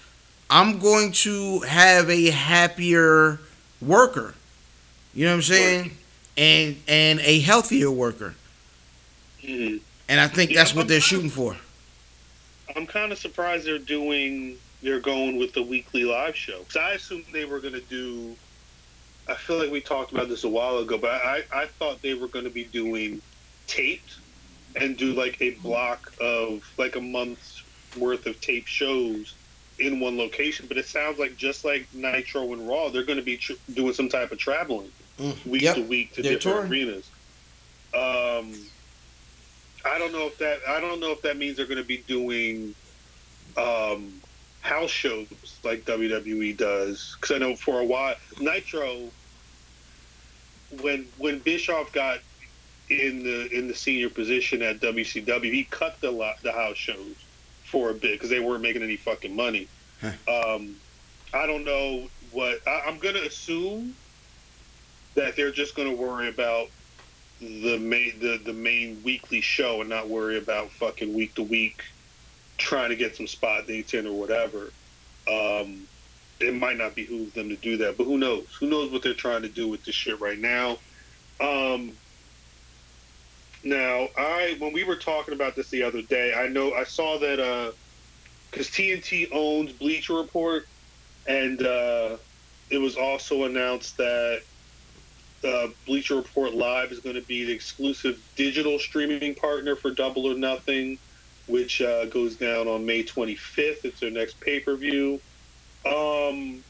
I'm going to have a happier worker. You know what I'm saying? And and a healthier worker. Mm-hmm. And I think Yeah, that's what I'm they're not- shooting for. I'm kind of surprised they're doing, they're going with the weekly live show. 'Cause I assumed they were going to do. I feel like we talked about this a while ago, but I, I thought they were going to be doing taped and do like a block of like a month's worth of tape shows in one location. But it sounds like just like Nitro and Raw, they're going to be tr- doing some type of traveling week Yep. to week to They're different touring. arenas. Um, I don't know if that I don't know if that means they're going to be doing um, house shows like WWE does because I know for a while Nitro when when Bischoff got in the in the senior position at WCW he cut the lo- the house shows for a bit because they weren't making any fucking money. Um, I don't know what I, I'm going to assume that they're just going to worry about the main the, the main weekly show and not worry about fucking week to week trying to get some spot dates in or whatever. Um, it might not behoove them to do that, but who knows? Who knows what they're trying to do with this shit right now? Um, now, I when we were talking about this the other day, I know I saw that uh, because TNT owns Bleacher Report, and uh, it was also announced that uh, Bleacher Report Live is going to be the exclusive digital streaming partner for Double or Nothing, which uh, goes down on May 25th. It's their next pay per view. Um,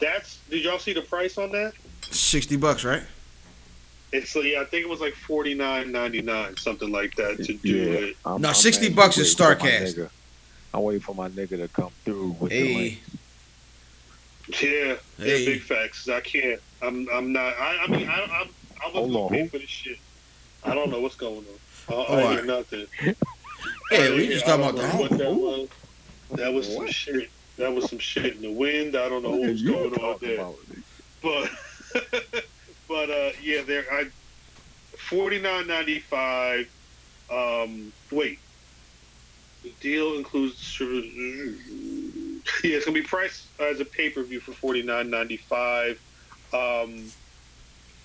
that's did y'all see the price on that? Sixty bucks, right? It's yeah, I think it was like forty nine ninety nine, something like that to do Yeah, it. I'm- No, I'm 60 actually bucks is waiting for my Starcast. I'm waiting for my nigga to come through with the Hey, link. Yeah, yeah, Hey. big facts. I can't. I'm. I'm not. I. I mean, I. I'm. I was Hold gonna on, for this shit. I don't know what's going on. I, I Oh, hear alright. nothing. [laughs] Yeah, we just I talking about know the what that was. That was some What? shit. That was some shit in the wind. I don't know What are what's going on there. But [laughs] but uh yeah, there I forty nine ninety five. Um wait. The deal includes [laughs] yeah, it's gonna be priced as a pay per view for forty nine ninety five. Um,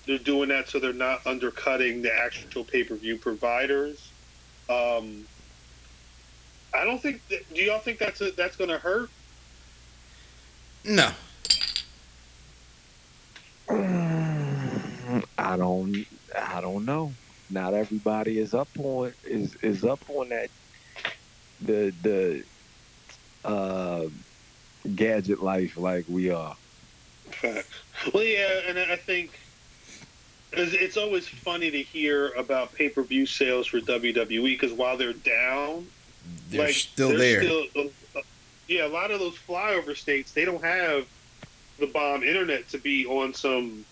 they're doing that so they're not undercutting the actual pay per view providers. Um, I don't think. That, do y'all think that's a, that's going to hurt? No. I don't I don't know. Not everybody is up on is is up on that the the uh gadget life like we are. Facts. Well, yeah, and I think it's it's always funny to hear about pay per view sales for WWE because while they're down, They're like, still they're there. still- uh, yeah, a lot of those flyover states they don't have the bomb internet to be on some.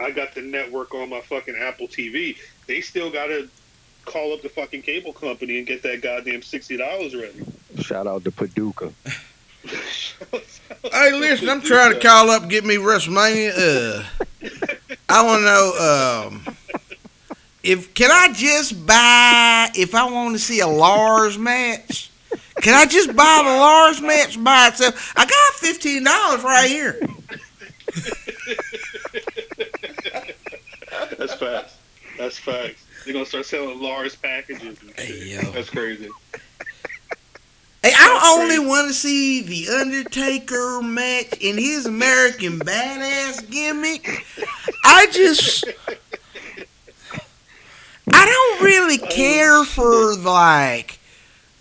I got the network on my fucking Apple TV. They still got to call up the fucking cable company and get that goddamn sixty dollars ready. Shout out to Paducah. [laughs] [laughs] Hey, listen, I'm trying to call up, get me WrestleMania. Uh, I want to know um, if can I just buy if I want to see a Lars match. Can I just buy the Lars match by itself? I got fifteen dollars right here. That's facts. That's facts. They're gonna start selling Lars packages. and shit. Hey, yo. That's crazy. Hey, I only want to see the Undertaker match in his American Badass gimmick. I just, I don't really care for like,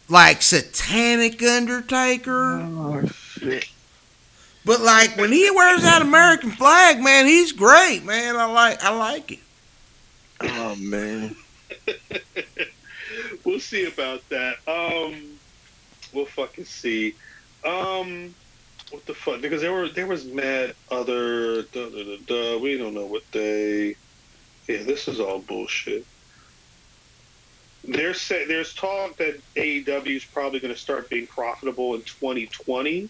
like satanic Undertaker. Oh shit. But like when he wears that American flag, man, he's great, man. I like, I like it. Oh man. [laughs] we'll see about that. Um, we'll fucking see. Um, what the fuck? Because there were there was mad other. Duh, duh, duh. We don't know what they. Yeah, this is all bullshit. There's there's talk that AEW is probably going to start being profitable in 2020.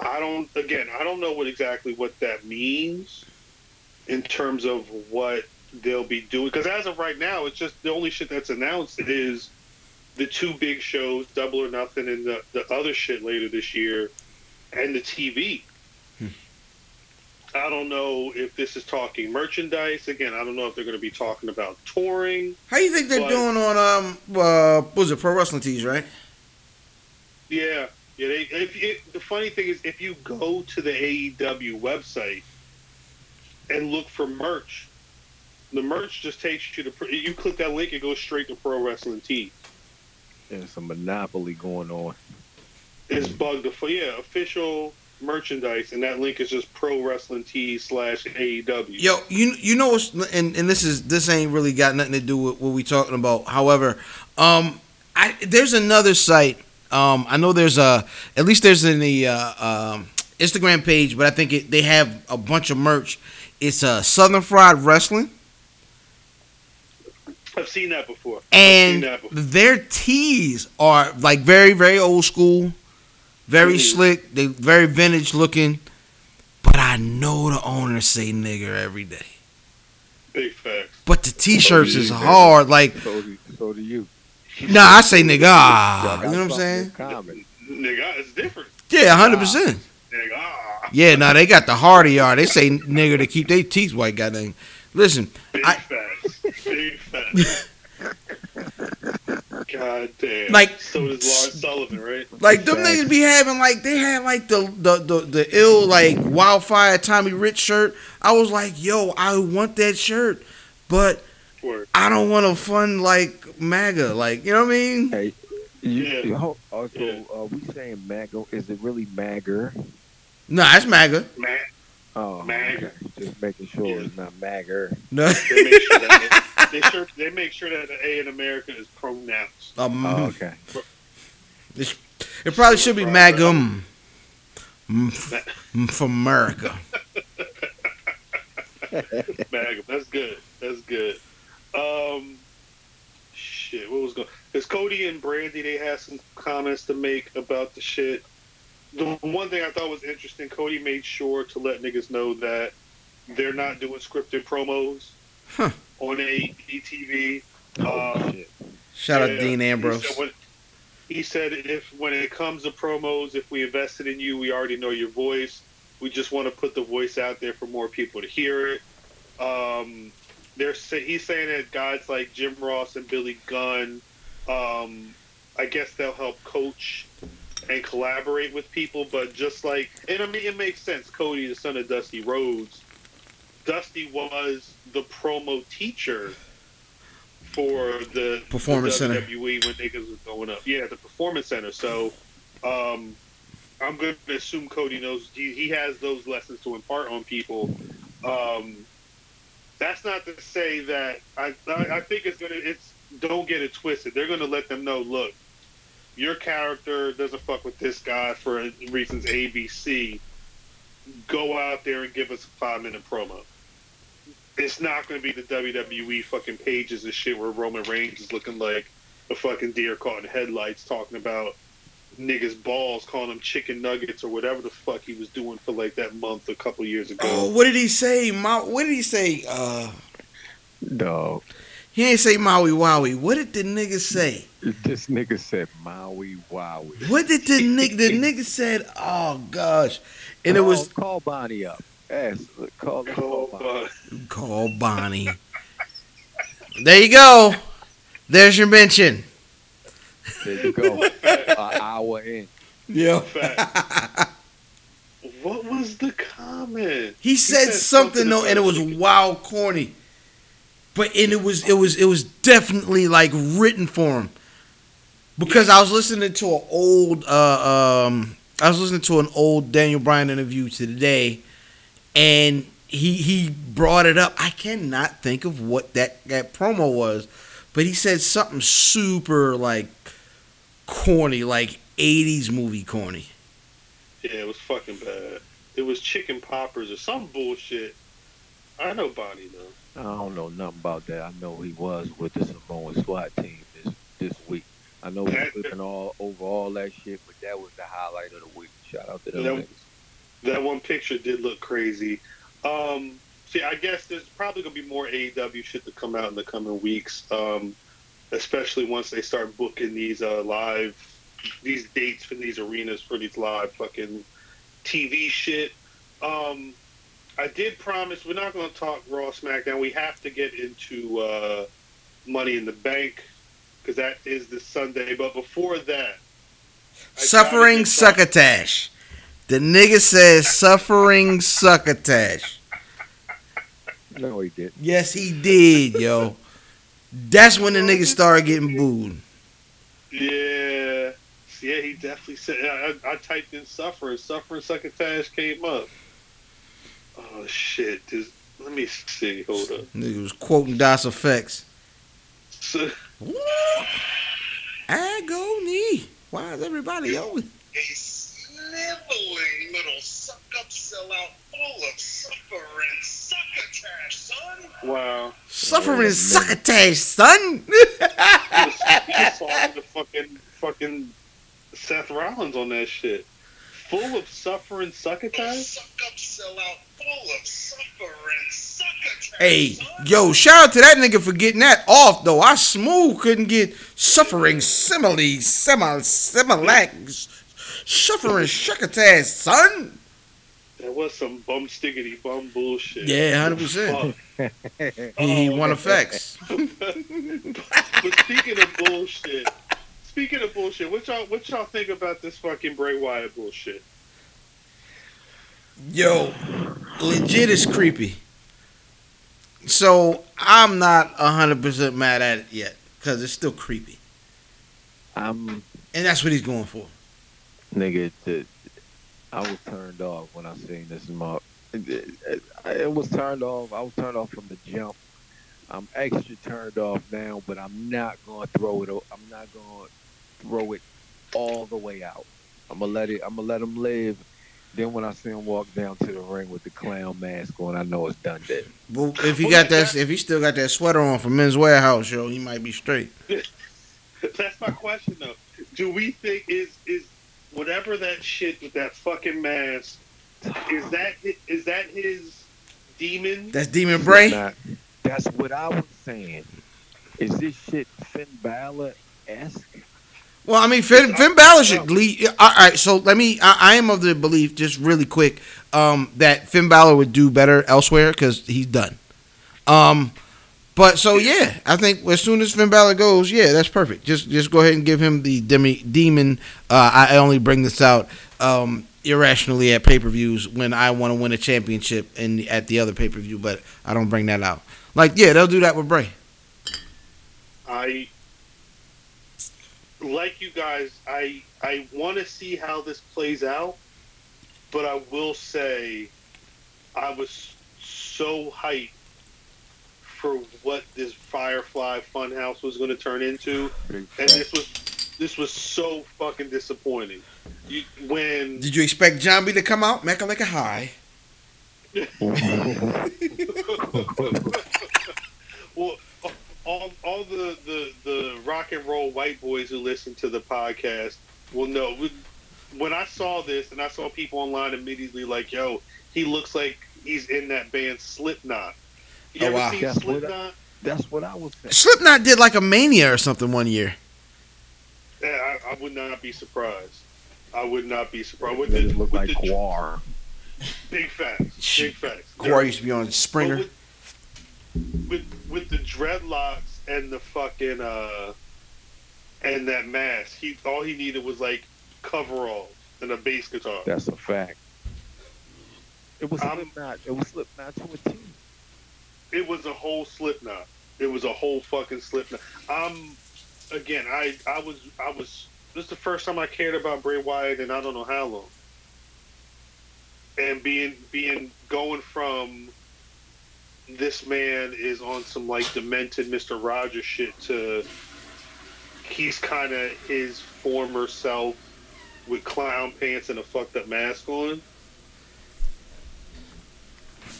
I don't. Again, I don't know what exactly what that means in terms of what they'll be doing. Because as of right now, it's just the only shit that's announced is the two big shows, Double or Nothing, and the, the other shit later this year, and the TV. I don't know if this is talking merchandise. Again, I don't know if they're going to be talking about touring. How you think they're But- doing on um, uh, what was it Pro Wrestling Tees, right? Yeah, yeah. They, if it, the funny thing is, if you go to the AEW website and look for merch, the merch just takes you to. You click that link, it goes straight to Pro Wrestling Tees. There's some monopoly going on. It's bugged. The yeah, official merchandise, and that link is just Pro Wrestling Tees slash AEW. Yo, you you know what's and, and this is this ain't really got nothing to do with what we talking about. However, um, I there's another site. Um, I know there's a at least there's in the uh, um, Instagram page, but I think it, they have a bunch of merch. It's uh, Southern Fried Wrestling, I've seen that before. And that before. their tees are like very very old school, very Mhm. slick. They very vintage looking. But I know the owners say nigger every day. Big facts. But the t-shirts is yeah. hard. Like So do, so do you. Nah, I say nigga. Y'all Ah, you know what I'm saying? common. Nigga, it's different. Yeah, hundred percent. Nigga, ah. Yeah, no, they got the hardy yard. They say nigga to keep their teeth white. Goddamn. Listen, Big I- facts. Big facts. God damn. Like- so does Lars Sullivan, right? like them Facts. niggas be having like they had like the the the, the ill like wildfire Tommy Rich shirt. I was like, yo, I want that shirt, but Word. I don't want a fun like MAGA. Like you know what I mean? Hey, you, Yeah. you ho- also, Yeah. uh, we saying MAGA. Is it really MAGA? Nah, it's MAGA. Man, Oh, MAGA. okay. Just making sure Yeah. it's not MAGA. No. they make sure that they, sure, they make sure that the A in America is pronounced. um, Oh, okay. it probably should be Magum f- [laughs] for America. [laughs] Magnum. That's good. That's good. Um, shit. What was going? Because Cody and Brandi, they had some comments to make about the shit. The one thing I thought was interesting, Cody made sure to let niggas know that they're not doing scripted promos Huh. on AETV. Oh, Um. Shout out Dean Ambrose. He said, when, he said if when it comes to promos, if we invested in you, we already know your voice. We just want to put the voice out there for more people to hear it. Um, they're say, he's saying that guys like Jim Ross and Billy Gunn, um, I guess they'll help coach and collaborate with people. But just like, and I mean, it makes sense. Cody, the son of Dusty Rhodes, Dusty was the promo teacher for the Performance the Center. WWE when niggas was going up. Yeah, the Performance Center. So, um, I'm going to assume Cody knows he, he has those lessons to impart on people. Um, that's not to say that I I, I think it's gonna it's don't get it twisted. They're gonna let them know, look, your character doesn't fuck with this guy for reasons A, B, C. Go out there and give us a five minute promo. It's not gonna be the WWE fucking pages and shit where Roman Reigns is looking like a fucking deer caught in headlights talking about niggas balls, calling them chicken nuggets or whatever the fuck he was doing for like that month a couple years ago. Oh, what did he say? Ma- what did he say? Uh, Dog. He ain't say Maui Wowie. What did the nigga say? [laughs] This nigga said Maui Wowie. What did the [laughs] nigga? The nigga said, "Oh gosh," and it was call Bonnie up. Ask, call, call Oh, Bonnie. call Bonnie. there you go. There's your mention. There you go. [laughs] An hour in. Yeah. what was the comment? He said, something though, and it was wild corny. But and it was it was it was definitely like written for him. Because I was listening to an old uh um I was listening to an old Daniel Bryan interview today and he he brought it up. I cannot think of what that, that promo was, but he said something super like corny, like 80s movie corny. Yeah, it was fucking bad. It was chicken poppers or some bullshit. I know Bonnie though. I don't know nothing about that. I know he was with the Samoan SWAT team this this week. I know he's flipping all over all that shit, but that was the highlight of the week. Shout out to them That- niggas. That one picture did look crazy. Um, see, I guess there's probably gonna be more AEW shit to come out in the coming weeks, um, especially once they start booking these uh, live these dates for these arenas for these live fucking TV shit. Um, I did promise we're not going to talk Raw SmackDown. We have to get into uh, Money in the Bank because that is this Sunday. But before that, I Suffering gotta succotash. The nigga says suffering succotash. No, he did. Yes, he did, yo. That's when the nigga started getting booed. Yeah, yeah, he definitely said. I, I, I typed in "suffering," "suffering," succotash came up. Oh shit! This, let me see. Hold up. Nigga was quoting Das EFX. So, [laughs] Agony. Why is everybody on? a sniveling little suck up sellout full of suffering succotash, son. wow. Suffering succotash, son. He just, he just saw the fucking fucking Seth Rollins on that shit. Full of suffering A succotash. suck up sellout full of suffering succotash, hey, yo, shout out to that nigga for getting that off, though. I smooth couldn't get suffering simile, semi, similac, suffering succotash, son. That was some bum stickety bum bullshit. Yeah, 100%. [laughs] He, he Oh, won man. effects. but speaking of bullshit, speaking of bullshit, what y'all what y'all think about this fucking Bray Wyatt bullshit? Yo, legit is creepy. So I'm not hundred percent mad at it yet because it's still creepy, I'm and that's what he's going for. nigga. The, I was turned off when I seen this mark. It, it, it was turned off. I was turned off from the jump. I'm extra turned off now, but I'm not gonna throw it. I'm not gonna throw it all the way out. I'm gonna let it. I'm gonna let him live. Then when I see him walk down to the ring with the clown mask on, I know it's done. Dead. But if he Well, got that- that, if he still got that sweater on from Men's Wearhouse, yo, he might be straight. [laughs] That's my question though. Do we think is is whatever that shit with that fucking mask is that is that his demon? That's Demon Bray. Not- that's what I was saying. Is this shit Finn Balor esque? Well, I mean, Finn, Finn Balor should lead. All right, so let me. I, I am of the belief, just really quick. um, that Finn Balor would do better elsewhere because he's done. Um, but so yeah, I think as soon as Finn Balor goes, yeah, that's perfect. Just just go ahead and give him the demi, demon. Uh, I only bring this out um, irrationally at pay per views when I want to win a championship and at the other pay per view, but I don't bring that out. Like yeah, they'll do that with Bray. I like you guys. I I want to see how this plays out, but I will say, I was so hyped for what this Firefly Funhouse was going to turn into, and this was this was so fucking disappointing. You, when Did you expect John B to come out, Mecca like a high? [laughs] [laughs] well, all, all the, the, the rock and roll white boys who listen to the podcast will know. When I saw this and I saw people online immediately like, yo, he looks like he's in that band Slipknot. You Oh, ever wow. seen That's what I- Slipknot? That's what I was saying. Slipknot did like a Mania or something one year. Yeah, I, I would not be surprised. I would not be surprised. With They the, just look like the Quar. big facts. Big facts. Corey used to be on Springer. But with, with with the dreadlocks and the fucking uh and that mask, he all he needed was like coveralls and a bass guitar. That's a fact. It was Um, Slipknot. It was Slipknot to a T. It was a whole Slipknot. It was a whole fucking Slipknot. Um, again, I I was I was this is the first time I cared about Bray Wyatt and I don't know how long. And being being going from this man is on some like demented Mister Rogers shit to he's kind of his former self with clown pants and a fucked up mask on.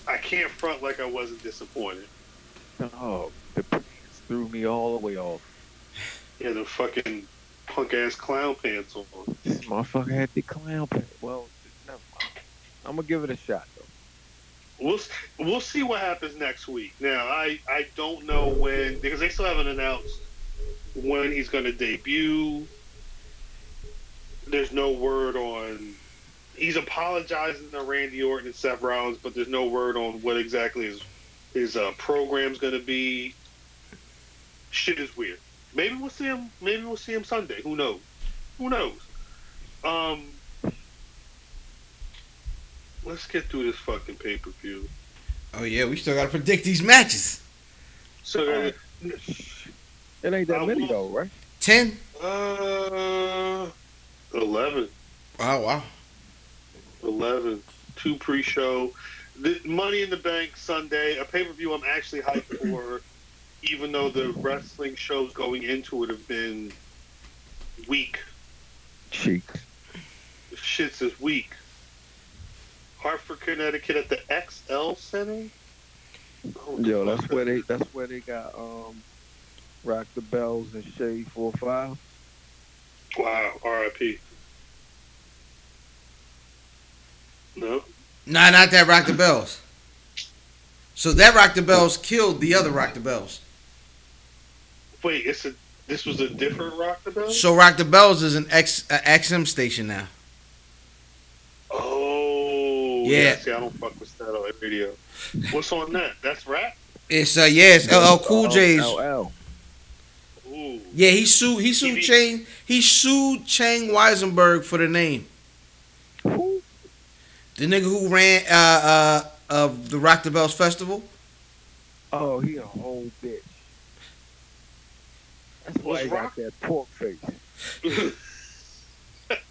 I can't front like I wasn't disappointed. Oh, the pants threw me all the way off. Yeah, the fucking punk ass clown pants on. This motherfucker had the clown pants. Well, never mind. I'm gonna give it a shot. We'll we'll see what happens next week. Now I I don't know when because they still haven't announced when he's going to debut. There's no word on. He's apologizing to Randy Orton and Seth Rollins, but there's no word on what exactly his his uh, program's going to be. Shit is weird. Maybe we'll see him. Maybe we'll see him Sunday. Who knows? Who knows? Um, let's get through this fucking pay per view. Oh yeah, we still gotta predict these matches. So, It ain't that I many will- though, right? Ten. uh, eleven. Wow, wow. 11. Two pre-show. The Money in the Bank Sunday, a pay-per-view I'm actually hyped [clears throat] for, even though the wrestling shows going into it have been weak. Cheek. The shit's is weak. Hartford, Connecticut at the XL Center? Oh, Yo, that's where they that's where they got um Rock the Bells and Shade Four Five. Wow, RIP. No? Nah, not that Rock the Bells. So that Rock the Bells killed the other Rock the Bells. Wait, it's a this was a different Rock the Bells. So Rock the Bells is an X a XM station now. Oh, Yeah. yeah. See, I don't fuck with that on that video. What's on that? That's rap. It's uh yeah, it's LL Cool J's. LL. Ooh, Yeah, he sued he sued Chang he sued Chang Weisberg for the name. Who? The nigga who ran uh uh of the Rock the Bells festival. Oh, he a whole bitch. That's why he got that pork face. Was [laughs]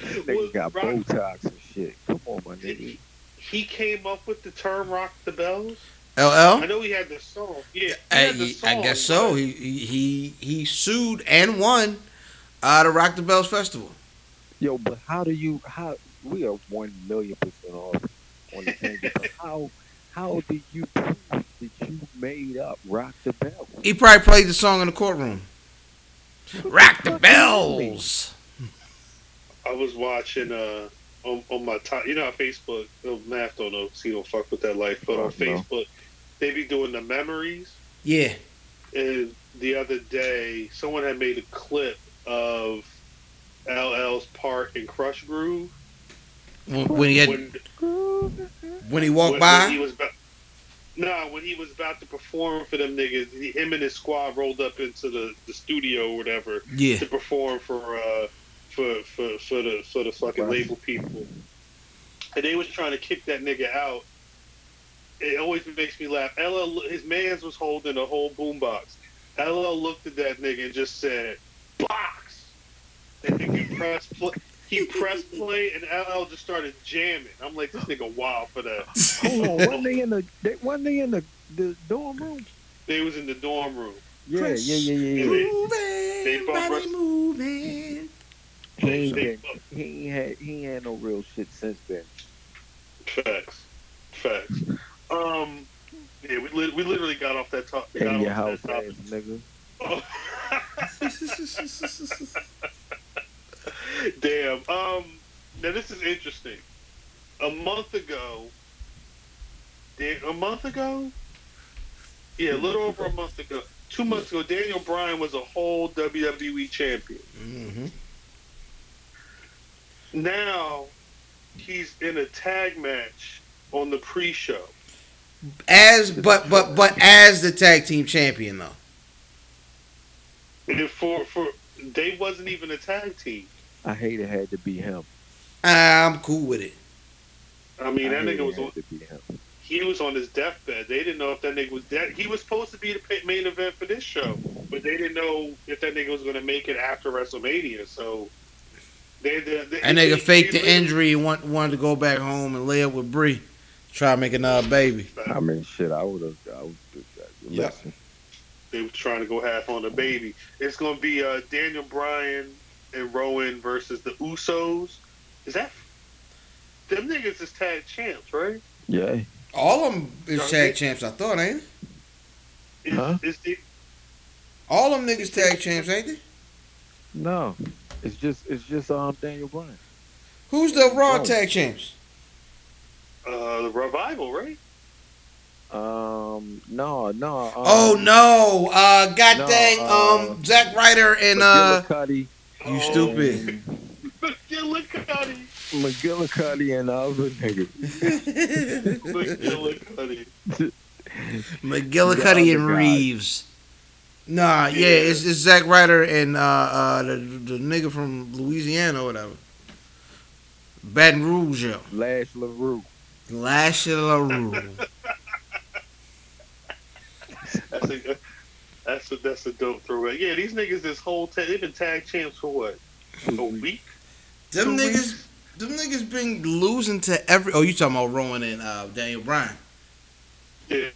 Nigga got Rock- Botox and shit. Come on, my nigga. he came up with the term "rock the bells." LL. I know he had the song. Yeah, he I, had the I guess so. but- He he he, he sued and won uh the Rock the Bells festival. Yo, but how do you how we are one million percent off on the thing. but [laughs] how how did you prove that you made up Rock the Bells? He probably played the song in the courtroom. Rock the bells. I was watching uh on, on my top. You know, how Facebook. Oh, Math don't know. So he don't fuck with that life. But on Fuck no. Facebook, they be doing the memories. Yeah. And the other day, someone had made a clip of LL's part in Krush Groove. when, when he had when, when he walked when, by. when he was about, nah, when he was about to perform for them niggas, he, him and his squad rolled up into the, the studio or whatever yeah, to perform for uh for for for the for the fucking Right. label people, and they was trying to kick that nigga out. It always makes me laugh. LL, his man's was holding a whole boombox. LL looked at that nigga and just said, "Box," and he pressed play. He pressed play, and LL just started jamming. I'm like, this nigga wild for that. Hold on, wasn't they in the they, wasn't they in the, the dorm room? They was in the dorm room. Yeah, yeah, yeah, yeah, yeah. they- moving, they both body rest- moving. He ain't, had, he ain't had he ain't had no real shit since then. Facts, facts. Um, yeah, we li- we literally got off that top. got your off house, that topic. nigga. [laughs] Damn. Um. Now this is interesting. A month ago. A month ago. Yeah, a little over a month ago. Two months ago, Daniel Bryan was a whole WWE champion. hmm Now he's in a tag match on the pre-show. As but but but as the tag team champion though. And for for they wasn't even a tag team. I hate it had to be him. I'm cool with it. I mean, I that nigga was on. to be him. He was on his deathbed. They didn't know if that nigga was dead. He was supposed to be the main event for this show, but they didn't know if that nigga was going to make it after WrestleMania. So they, they, they And they, nigga faked they the injury and want, wanted to go back home and lay up with Bree, try to make another baby. I mean, shit, I would have. I would. Yeah. Listen, They were trying to go half on the baby. It's going to be uh, Daniel Bryan and Rowan versus the Usos. Is that them niggas is tag champs, right? yeah. All of them is tag champs, I thought, ain't it? Is, Huh? is the, All them niggas tag champs, ain't they? No, it's just it's just um Daniel Bryan. Who's the Raw Oh. tag champs? uh, the revival, right? Um, no, no. Um, oh no! Uh, god no, dang! uh, um, Zack Ryder and uh, McGillicuddy, you stupid. McGillicuddy. McGillicuddy, and the other nigga. [laughs] McGillicuddy. [laughs] McGillicuddy and guy. Reeves. Nah, yeah, Yeah. it's, it's Zack Ryder and uh, uh, the, the nigga from Louisiana or whatever. Baton Rouge, yo. Lash LaRue. Lash LaRue. [laughs] That's a that's a that's a dope throwback. Yeah, these niggas this whole ta- they've been tag champs for what a [laughs] week. them Two niggas, weeks? them niggas been losing to every. Oh, you talking about Rowan and uh, Daniel Bryan? Yeah,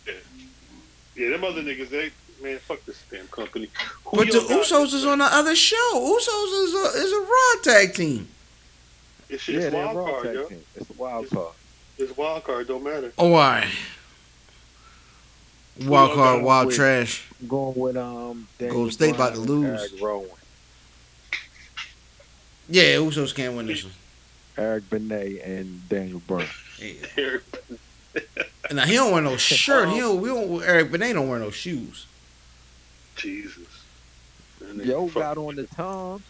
yeah, them other niggas they man fuck this damn company. But the Usos is on the other show. Usos is a is a Raw tag team. It's, Yeah, it's they're wild card, tag yo. team. It's a wild card. It's wild card. Don't matter. Oh, why? Wild card, wild with- trash. Going with um. Daniel Golden State about to lose. Yeah, Usos can't win this one. Eric Benet, and Daniel Bryan. Yeah. [laughs] And now he don't wear no [laughs] shirt. He don't. We don't. Eric Benet don't wear no shoes. Jesus. That nigga Yo got on the Toms.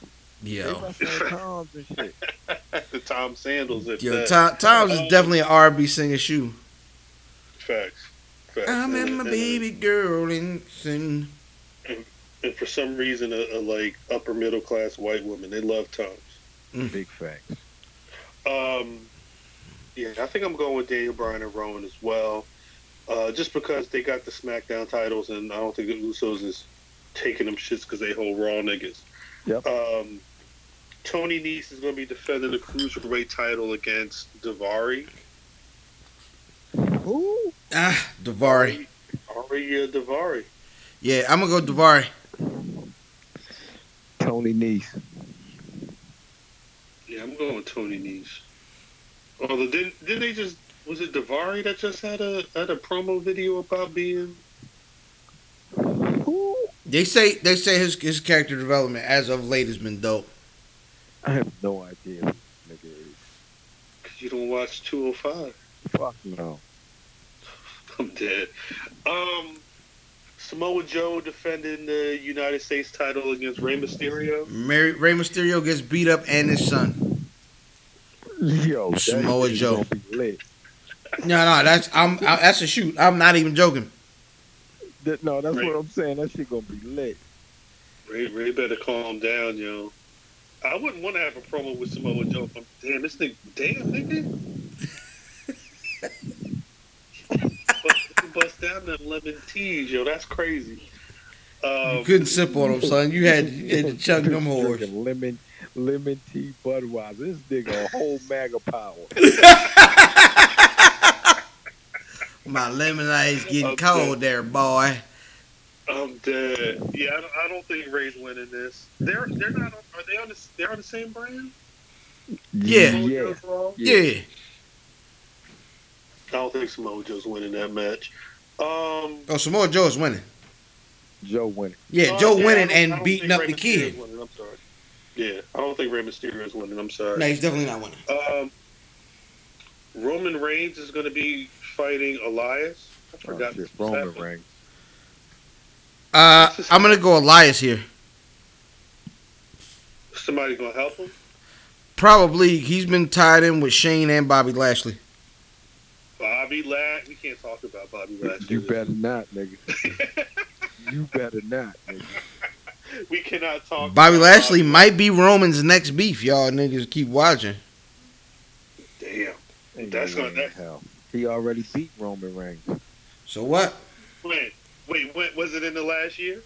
They Yo, [laughs] Toms and shit. the Tom Sandals. If yo, that. Tom, Tom's is definitely an R&B singer shoe. Facts. Facts. I'm in my and- baby girl and sing. And for some reason, a, a like upper middle class white woman, they love Toms. Big facts. Um, yeah, I think I'm going with Daniel Bryan and Rowan as well. Uh, just because they got the SmackDown titles, and I don't think the Usos is taking them shits because they hold Raw niggas. Yep. Um, Tony Nese is going to be defending the cruiserweight title against Daivari. Who? Ah, Daivari. Ari uh, Daivari. Yeah, I'm gonna go Daivari. Tony Nese. Yeah, I'm going with Tony Nese. Although didn't did they just was it Daivari that just had a had a promo video about being Who? They say they say his his character development as of late has been dope. I have no idea who this nigga is. because you don't watch 205. Fuck no. I'm dead. Um, Samoa Joe defending the United States title against Rey Mysterio. Mary, Rey Mysterio gets beat up and his son. Yo, Samoa Joe. gonna. No, no, that's I'm I, that's a shoot. I'm not even joking. That- no, that's Right. what I'm saying. That shit gonna be lit. Ray, Ray better calm down, yo. I wouldn't want to have a promo with Samoa Joe. If I'm, damn, this thing, damn, nigga. bust, bust down them lemon teas, yo. That's crazy. You Um, couldn't sip on them, son. You had, you had to chug them [laughs] whores. Drinking lemon, lemon tea, Budweiser. This nigga a whole mega power. [laughs] My lemonade's getting Okay. cold there, boy. I'm dead. Yeah, I don't, I don't think Ray's winning this. They're they're not. Are they on the? They're on the same brand. Yeah. Samoa yeah. Yeah. I don't think Samoa Joe's winning that match. Um, Oh, Samoa Joe is winning. Joe winning. Yeah, uh, Joe yeah, winning and beating up Rey the kid. Winning. I'm sorry. Yeah, I don't think Rey Mysterio is winning. I'm sorry. No, he's definitely not winning. Um, Roman Reigns is going to be fighting Elias. I Oh, forgot. shit, this Roman happened. Reigns. Uh, I'm gonna go Elias here. Somebody going to help him? Probably he's been tied in with Shane and Bobby Lashley. Bobby Lash. We can't talk about Bobby Lashley. You better not, nigga. you better not, nigga. [laughs] we cannot talk. Bobby about Lashley Bobby. might be Roman's next beef. Y'all niggas keep watching. Damn. That's gonna- way that- hell. He already beat Roman Reigns. So what? When? Wait, when, was it in the last year?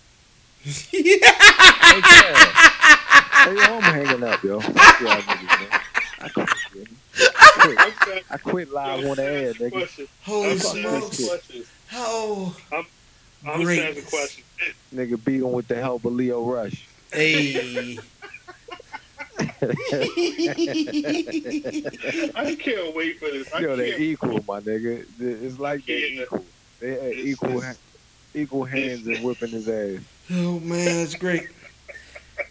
Hey, yeah. Hey, yo, I'm hanging up, yo. Fuck y'all niggas, man. I quit, man. I quit, I'm quit live on the air, nigga. questions. Holy I'm smokes! asking questions. Oh, I'm just asking questions. Nigga beat him with the help of Lio Rush. hey. I [laughs] can't wait for this. I Yo, they're equal, my nigga. It's like they're equal. They had equal, it's- ha- equal hands and whipping his ass. oh man, that's great.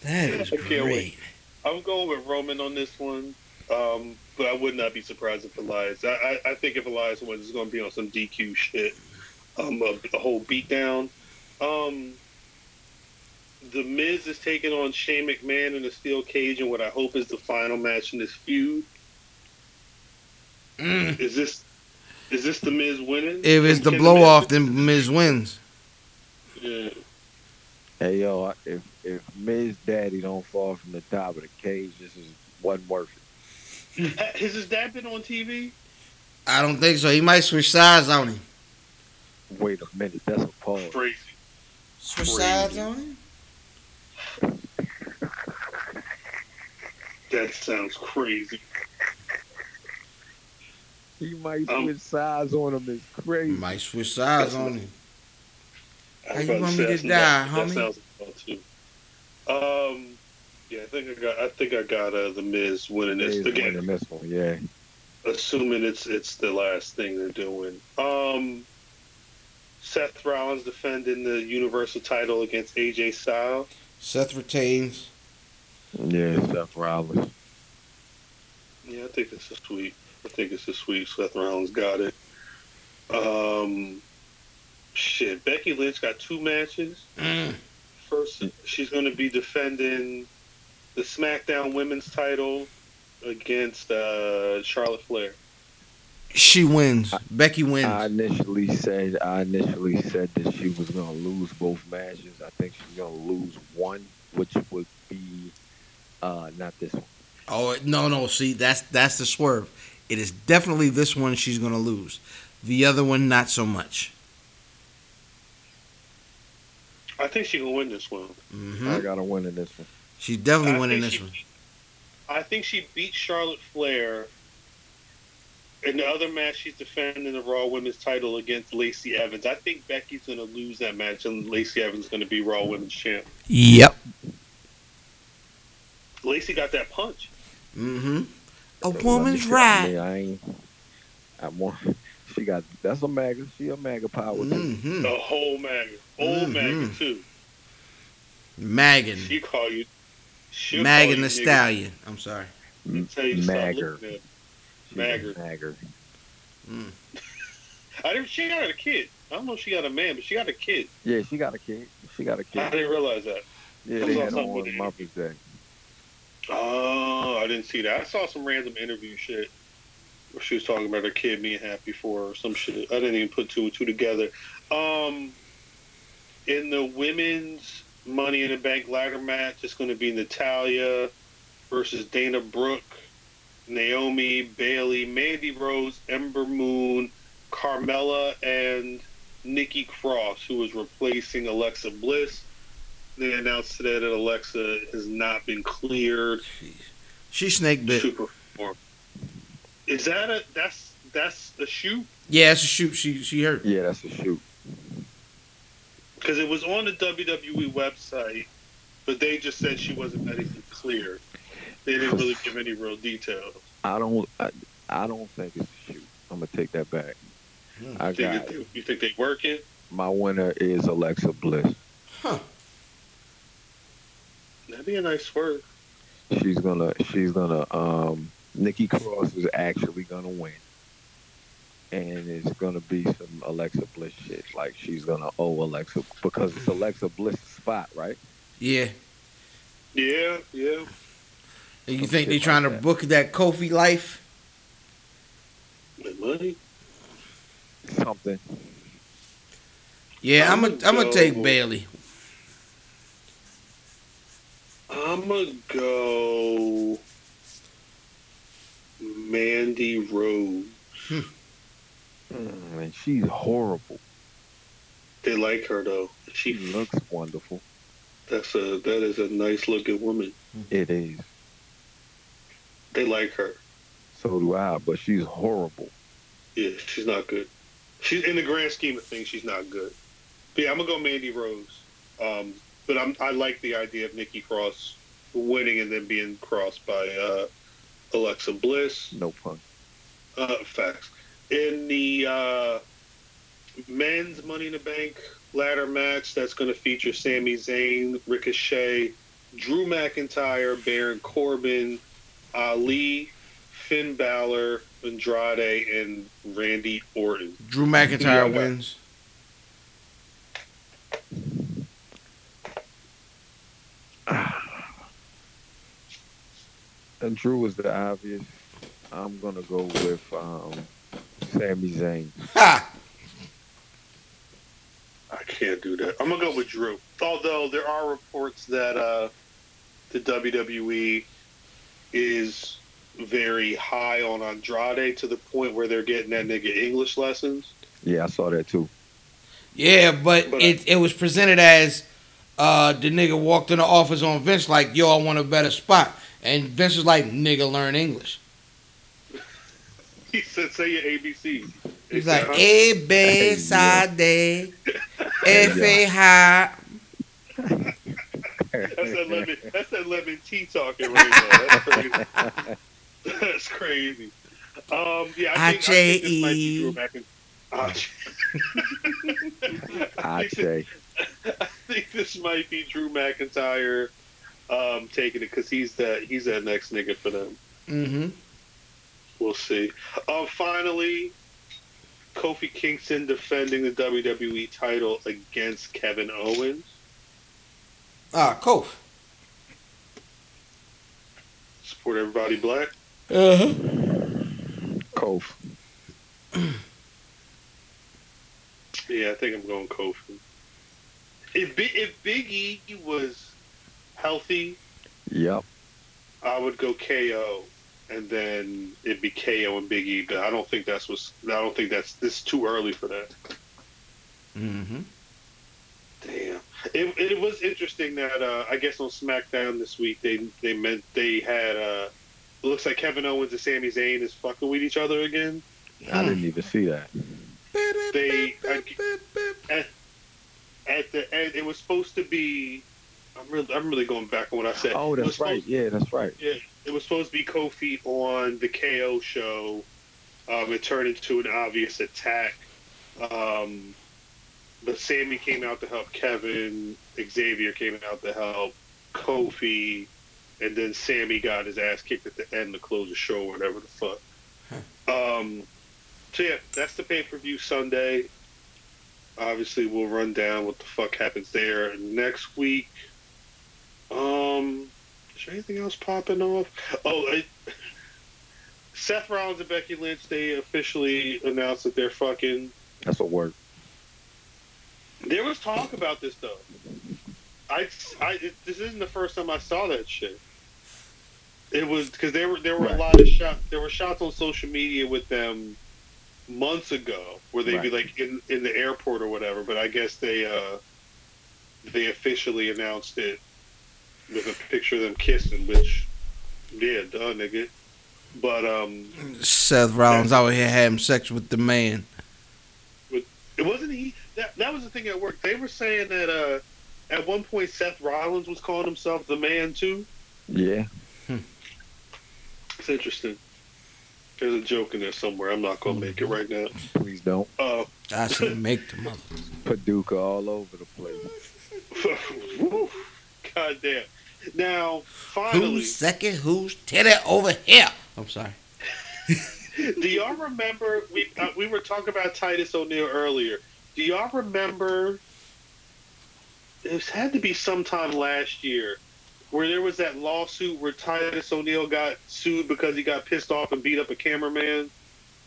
That is I can't great. wait. I'm going with Roman on this one, um, but I would not be surprised if Elias. I, I, I think if Elias wins, it's going to be on some DQ shit, um, a, a whole beatdown. Um, the Miz is taking on Shane McMahon in a steel cage in what I hope is the final match in this feud. Mm. Is this is this the Miz winning? If it's the Can blow Miz- off, then Miz wins. Yeah. Hey, yo, if if Miz Daddy don't fall from the top of the cage, this is wasn't worth it. Has his dad been on TV? I don't think so. He might switch sides on him. Wait a minute, that's a pause. Crazy. Switch Crazy. sides on him? That sounds crazy. He might Um, switch sides on him. It's crazy. Might switch sides on him. I How was you about to want me to die, that, homie? That sounds about too. Um, yeah, I think I got. I think I got uh, the Miz winning this Miz again. winning this one, yeah. Assuming it's it's the last thing they're doing. Um, Seth Rollins defending the Universal title against AJ Styles. Seth retains. Yeah, Seth Rollins. Yeah, I think this is sweet. I think it's a sweet. Seth Rollins got it. Um, shit. Becky Lynch got two matches. Mm. First, she's going to be defending the SmackDown Women's title against uh, Charlotte Flair. She wins. Becky wins. I initially said I initially said that she was gonna lose both matches. I think she's gonna lose one, which would be uh not this one. oh no, no. See, that's that's the swerve. It is definitely this one she's gonna lose. The other one, not so much. I think she can win this one. hmm I got to win in this one. She's definitely I winning this she- one. I think she beat Charlotte Flair. In the other match, she's defending the Raw Women's title against Lacey Evans. I think Becky's going to lose that match, and Lacey Evans is going to be Raw Women's champ. Yep. Lacey got that punch. Mm-hmm. A Let me woman's try- right. I, I ain't. I want. She got. That's a MAGA. She a MAGA power. Mm-hmm. The whole MAGA. Old Mhm. MAGA, too. Maggin. She call you. she'll call Maggin you the nigga. stallion. I'm sorry. Tell you to stop Magger. looking at- She's Magger. Magger. [laughs] I didn't. She got a kid. I don't know if she got a man, but she got a kid. Yeah, she got a kid. She got a kid. I didn't realize that. Yeah, That's they had her on with Mother's Day. Oh, I didn't see that. I saw some random interview shit where she was talking about her kid being happy for her some shit. I didn't even put two and two together. Um, in the women's Money in the Bank ladder match, it's going to be Natalya versus Dana Brooke, Naomi, Bayley, Mandy Rose, Ember Moon, Carmella, and Nikki Cross, who is replacing Alexa Bliss. They announced today that Alexa has not been cleared She snake bit. to perform. Is that a that's that's a shoot? Yeah, it's a shoot. She she hurt. Yeah, that's a shoot. Because it was on the WWE website, but they just said she wasn't medically cleared. They didn't really give any real details. I don't. I, I don't think it's a shoot. I'm gonna take that back. Hmm. I You think, got it- you think they work it? my winner is Alexa Bliss. That'd be a nice swerve. She's gonna. She's gonna. Um, Nikki Cross is actually gonna win, and it's gonna be some Alexa Bliss shit. Like she's gonna owe Alexa because it's Alexa Bliss' spot, right? Yeah. Yeah, yeah. And you Some think they're trying like to that. book that Kofi life? With money. Something. Yeah, I'm I'ma I'm gonna take Bayley. I'm gonna go Mandy Rose. Mm, and she's horrible. They like her though. She She looks wonderful. that's a that is a nice looking woman. It is. They like her. So do I. But she's horrible. Yeah, she's not good. She's in the grand scheme of things, she's not good. But yeah, I'm gonna go Mandy Rose. Um, but I'm I like the idea of Nikki Cross winning and then being crossed by uh, Alexa Bliss. No pun. Uh, facts. In the uh, men's Money in the Bank ladder match, that's going to feature Sami Zayn, Ricochet, Drew McIntyre, Baron Corbin, Ali, Finn Balor, Andrade, and Randy Orton. Drew McIntyre Yeah. wins. Drew was the obvious. I'm gonna go with um, Sami Zayn. Ha! I can't do that. I'm gonna go with Drew. Although there are reports that uh, the WWE is very high on Andrade to the point where they're getting that nigga English lessons. Yeah, I saw that too. Yeah, but But- it it was presented as uh the nigga walked in the office on Vince like, yo, I want a better spot. And Vince was like, nigga, learn English. He said, "Say your ABC." He's like, A, B, C, D, F, A, H. That's that lemon. That's that lemon tea talking right there. That's crazy. [laughs] That's crazy. Um, yeah, I think, I think this might be Drew McIntyre. I I'd. I think this might be Drew McIntyre um, taking it because he's that he's that next nigga for them. Mm-hmm. We'll see. Um, finally, Kofi Kingston defending the WWE title against Kevin Owens. Ah, Kof. Support everybody black. Uh-huh. Kof. Yeah, I think I'm going Kofi. If Bi- if Biggie was healthy, Yep. I would go KO, and then it'd be KO and Biggie. But I don't think that's what's. I don't think that's this is too early for that. Mm-hmm. Damn. It, it was interesting that uh, I guess on SmackDown this week they they meant they had. Uh, it looks like Kevin Owens and Sami Zayn is fucking with each other again. I didn't even see that. They at, at the end it was supposed to be. I'm really I'm really going back on what I said. Oh, that's right. supposed- Yeah, that's right. Yeah, it was supposed to be Kofi on the KO show. Um, it turned into an obvious attack. Um, but Sami came out to help Kevin. Xavier came out to help Kofi. And then Sami got his ass kicked at the end to close the show or whatever the fuck. Um, so yeah, that's the pay per view Sunday. Obviously, we'll run down what the fuck happens there next week. Um, Is there anything else popping off? Oh, I, Seth Rollins and Becky Lynch. They officially announced that they're fucking. That's what worked. There was talk about this though. I, I it, this isn't the first time I saw that shit. It was because there were there were a lot of shots. There were shots on social media with them months ago where they'd be like in in the airport or whatever. But I guess they uh they officially announced it with a picture of them kissing, which yeah, duh, nigga. But um, Seth Rollins out here having sex with the man. It wasn't he. That that was the thing at work. They were saying that uh, at one point Seth Rollins was calling himself the man too. Yeah. It's interesting. There's a joke in there somewhere. I'm not gonna make it right now. Please don't. Uh, I should make the mother. Paducah all over the place. [laughs] God damn. Now, finally, Who's second? Who's Teddy over here? I'm sorry. [laughs] do y'all remember we uh, we were talking about Titus O'Neil earlier? Do y'all remember? It had to be sometime last year where there was that lawsuit where Titus O'Neil got sued because he got pissed off and beat up a cameraman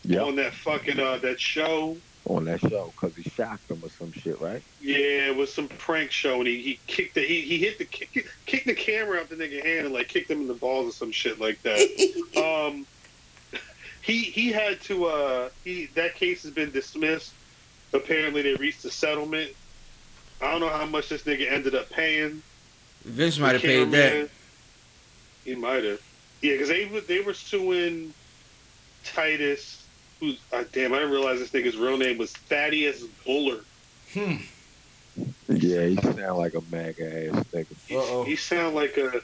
Yep. on that fucking uh, that show. On that show because he shocked him or some shit, right? Yeah, it was some prank show, and he, he kicked the he, he hit the kick, kicked the camera out the nigga hand and like kicked him in the balls or some shit like that. [laughs] um, he he had to uh he that case has been dismissed. Apparently, they reached a settlement. I don't know how much this nigga ended up paying. Vince might have paid that. He might have. Yeah, because they were they were suing Titus. Who's uh, damn? I didn't realize this nigga's real name was Thaddeus Bullard. Hmm. Yeah, he sound like a MAGA ass nigga. He, he sound like a.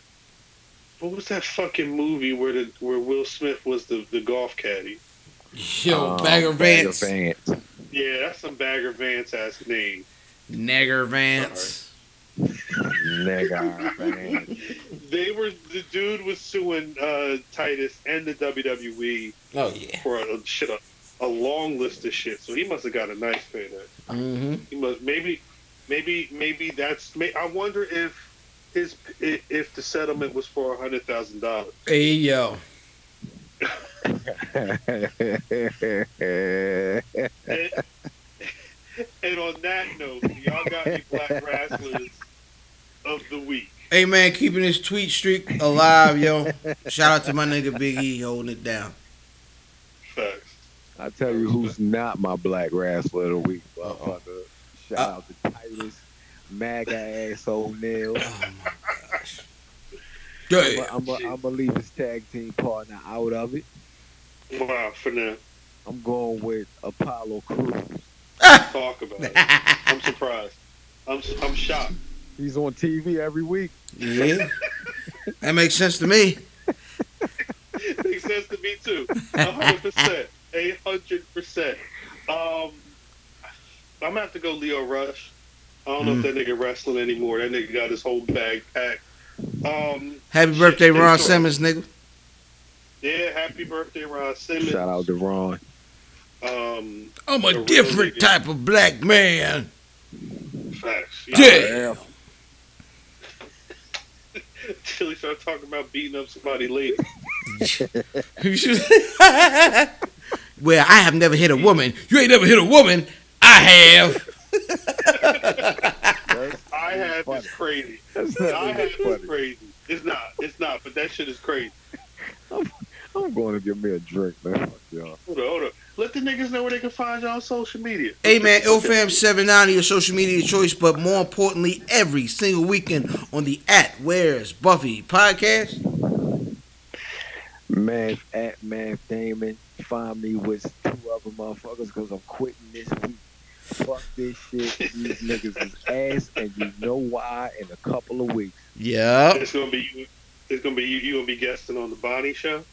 What was that fucking movie where the where Will Smith was the, the golf caddy? Yo, Um, Bagger Bagger Vance. Vance. Yeah, that's some Bagger Vance ass name. Nagger Vance. Nigga Vance. [laughs] They were the dude was suing uh, Titus and the WWE Oh, yeah. for a shit a, a long list of shit. So he must have got a nice payday. Mm-hmm. He must maybe maybe maybe that's. May, I wonder if his if the settlement was for a hundred thousand dollars. Hey, yo. [laughs] And, [laughs] and on that note, y'all got any black wrestlers of the week? Hey, man, keeping this tweet streak alive, yo. [laughs] Shout out to my nigga Big E holding it down. Facts. I tell you who's not my black wrestler of the week, Uh-oh. motherfucker. Shout out to Titus, MAGA ass O'Neil. Oh, my gosh. I'm gonna I'm I'm leave his tag team partner out of it. Wow, for now. I'm going with Apollo Crews. Ah! Talk about it. [laughs] I'm surprised. I'm I'm shocked. He's on TV every week. Yeah. That makes sense to me. [laughs] Makes sense to me too. hundred percent. Eight hundred percent. Um I'm gonna have to go Lio Rush. I don't know if that nigga wrestling anymore. That nigga got his whole bag packed. Um Happy birthday, Ron sure. Simmons, nigga. Yeah, happy birthday, Ron Simmons. Shout out to Ron. Um I'm a different nigga. type of black man. facts. Yeah. Till he started talking about beating up somebody later. [laughs] [laughs] well, I have never hit a woman. You ain't never hit a woman. I have. I have funny. is crazy. I have even is crazy. It's not. It's not. But that shit is crazy. I'm going to give me a drink, man. Fuck y'all. Hold on, hold on. Let the niggas know where they can find y'all on social media. Hey man, IlFam790, your social media choice, but more importantly, every single weekend on the at Where's Buffy podcast. Man, at Man Damon, find me with two other motherfuckers because I'm quitting this week. Fuck this shit. These [laughs] niggas is ass, and you know why in a couple of weeks. Yeah. It's gonna be you. It's gonna be you. You gonna be guesting on the Bonnie show.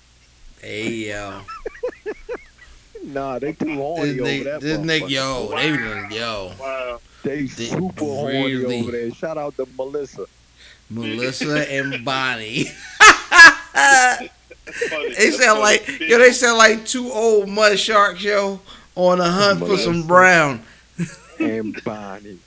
Hey yo. [laughs] Nah, they too horny This over nigga, that this nigga, motherfucker. yo, they yo. Wow. They They super horny really- over there. Shout out to Melissa. Melissa [laughs] and Bonnie. [laughs] They That's sound like Big- yo, they sound like two old mud sharks, yo, on a hunt for some brown. and Bonnie.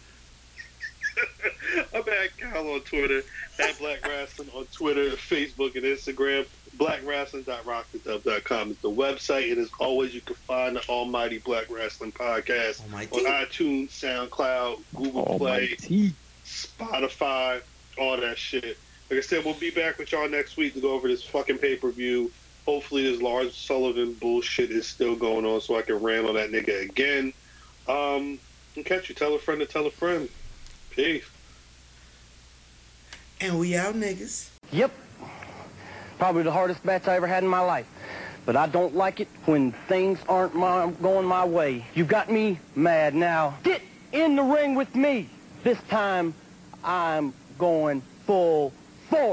I'm at Kyle on Twitter, at Black Wrestling on Twitter, Facebook, and Instagram. BlackWrestling.rockthedub.com is the website. And as always, you can find the Almighty Black Wrestling Podcast Almighty. on iTunes, SoundCloud, Google Play, Spotify, all that shit. Like I said, we'll be back with y'all next week to go over this fucking pay per view. Hopefully, this Lars Sullivan bullshit is still going on so I can rant on that nigga again. Um, and catch you. Tell a friend to tell a friend. Peace. And we out, niggas. Yep. Probably the hardest match I ever had in my life. But I don't like it when things aren't my, going my way. You got me mad now. Get in the ring with me. This time, I'm going full force.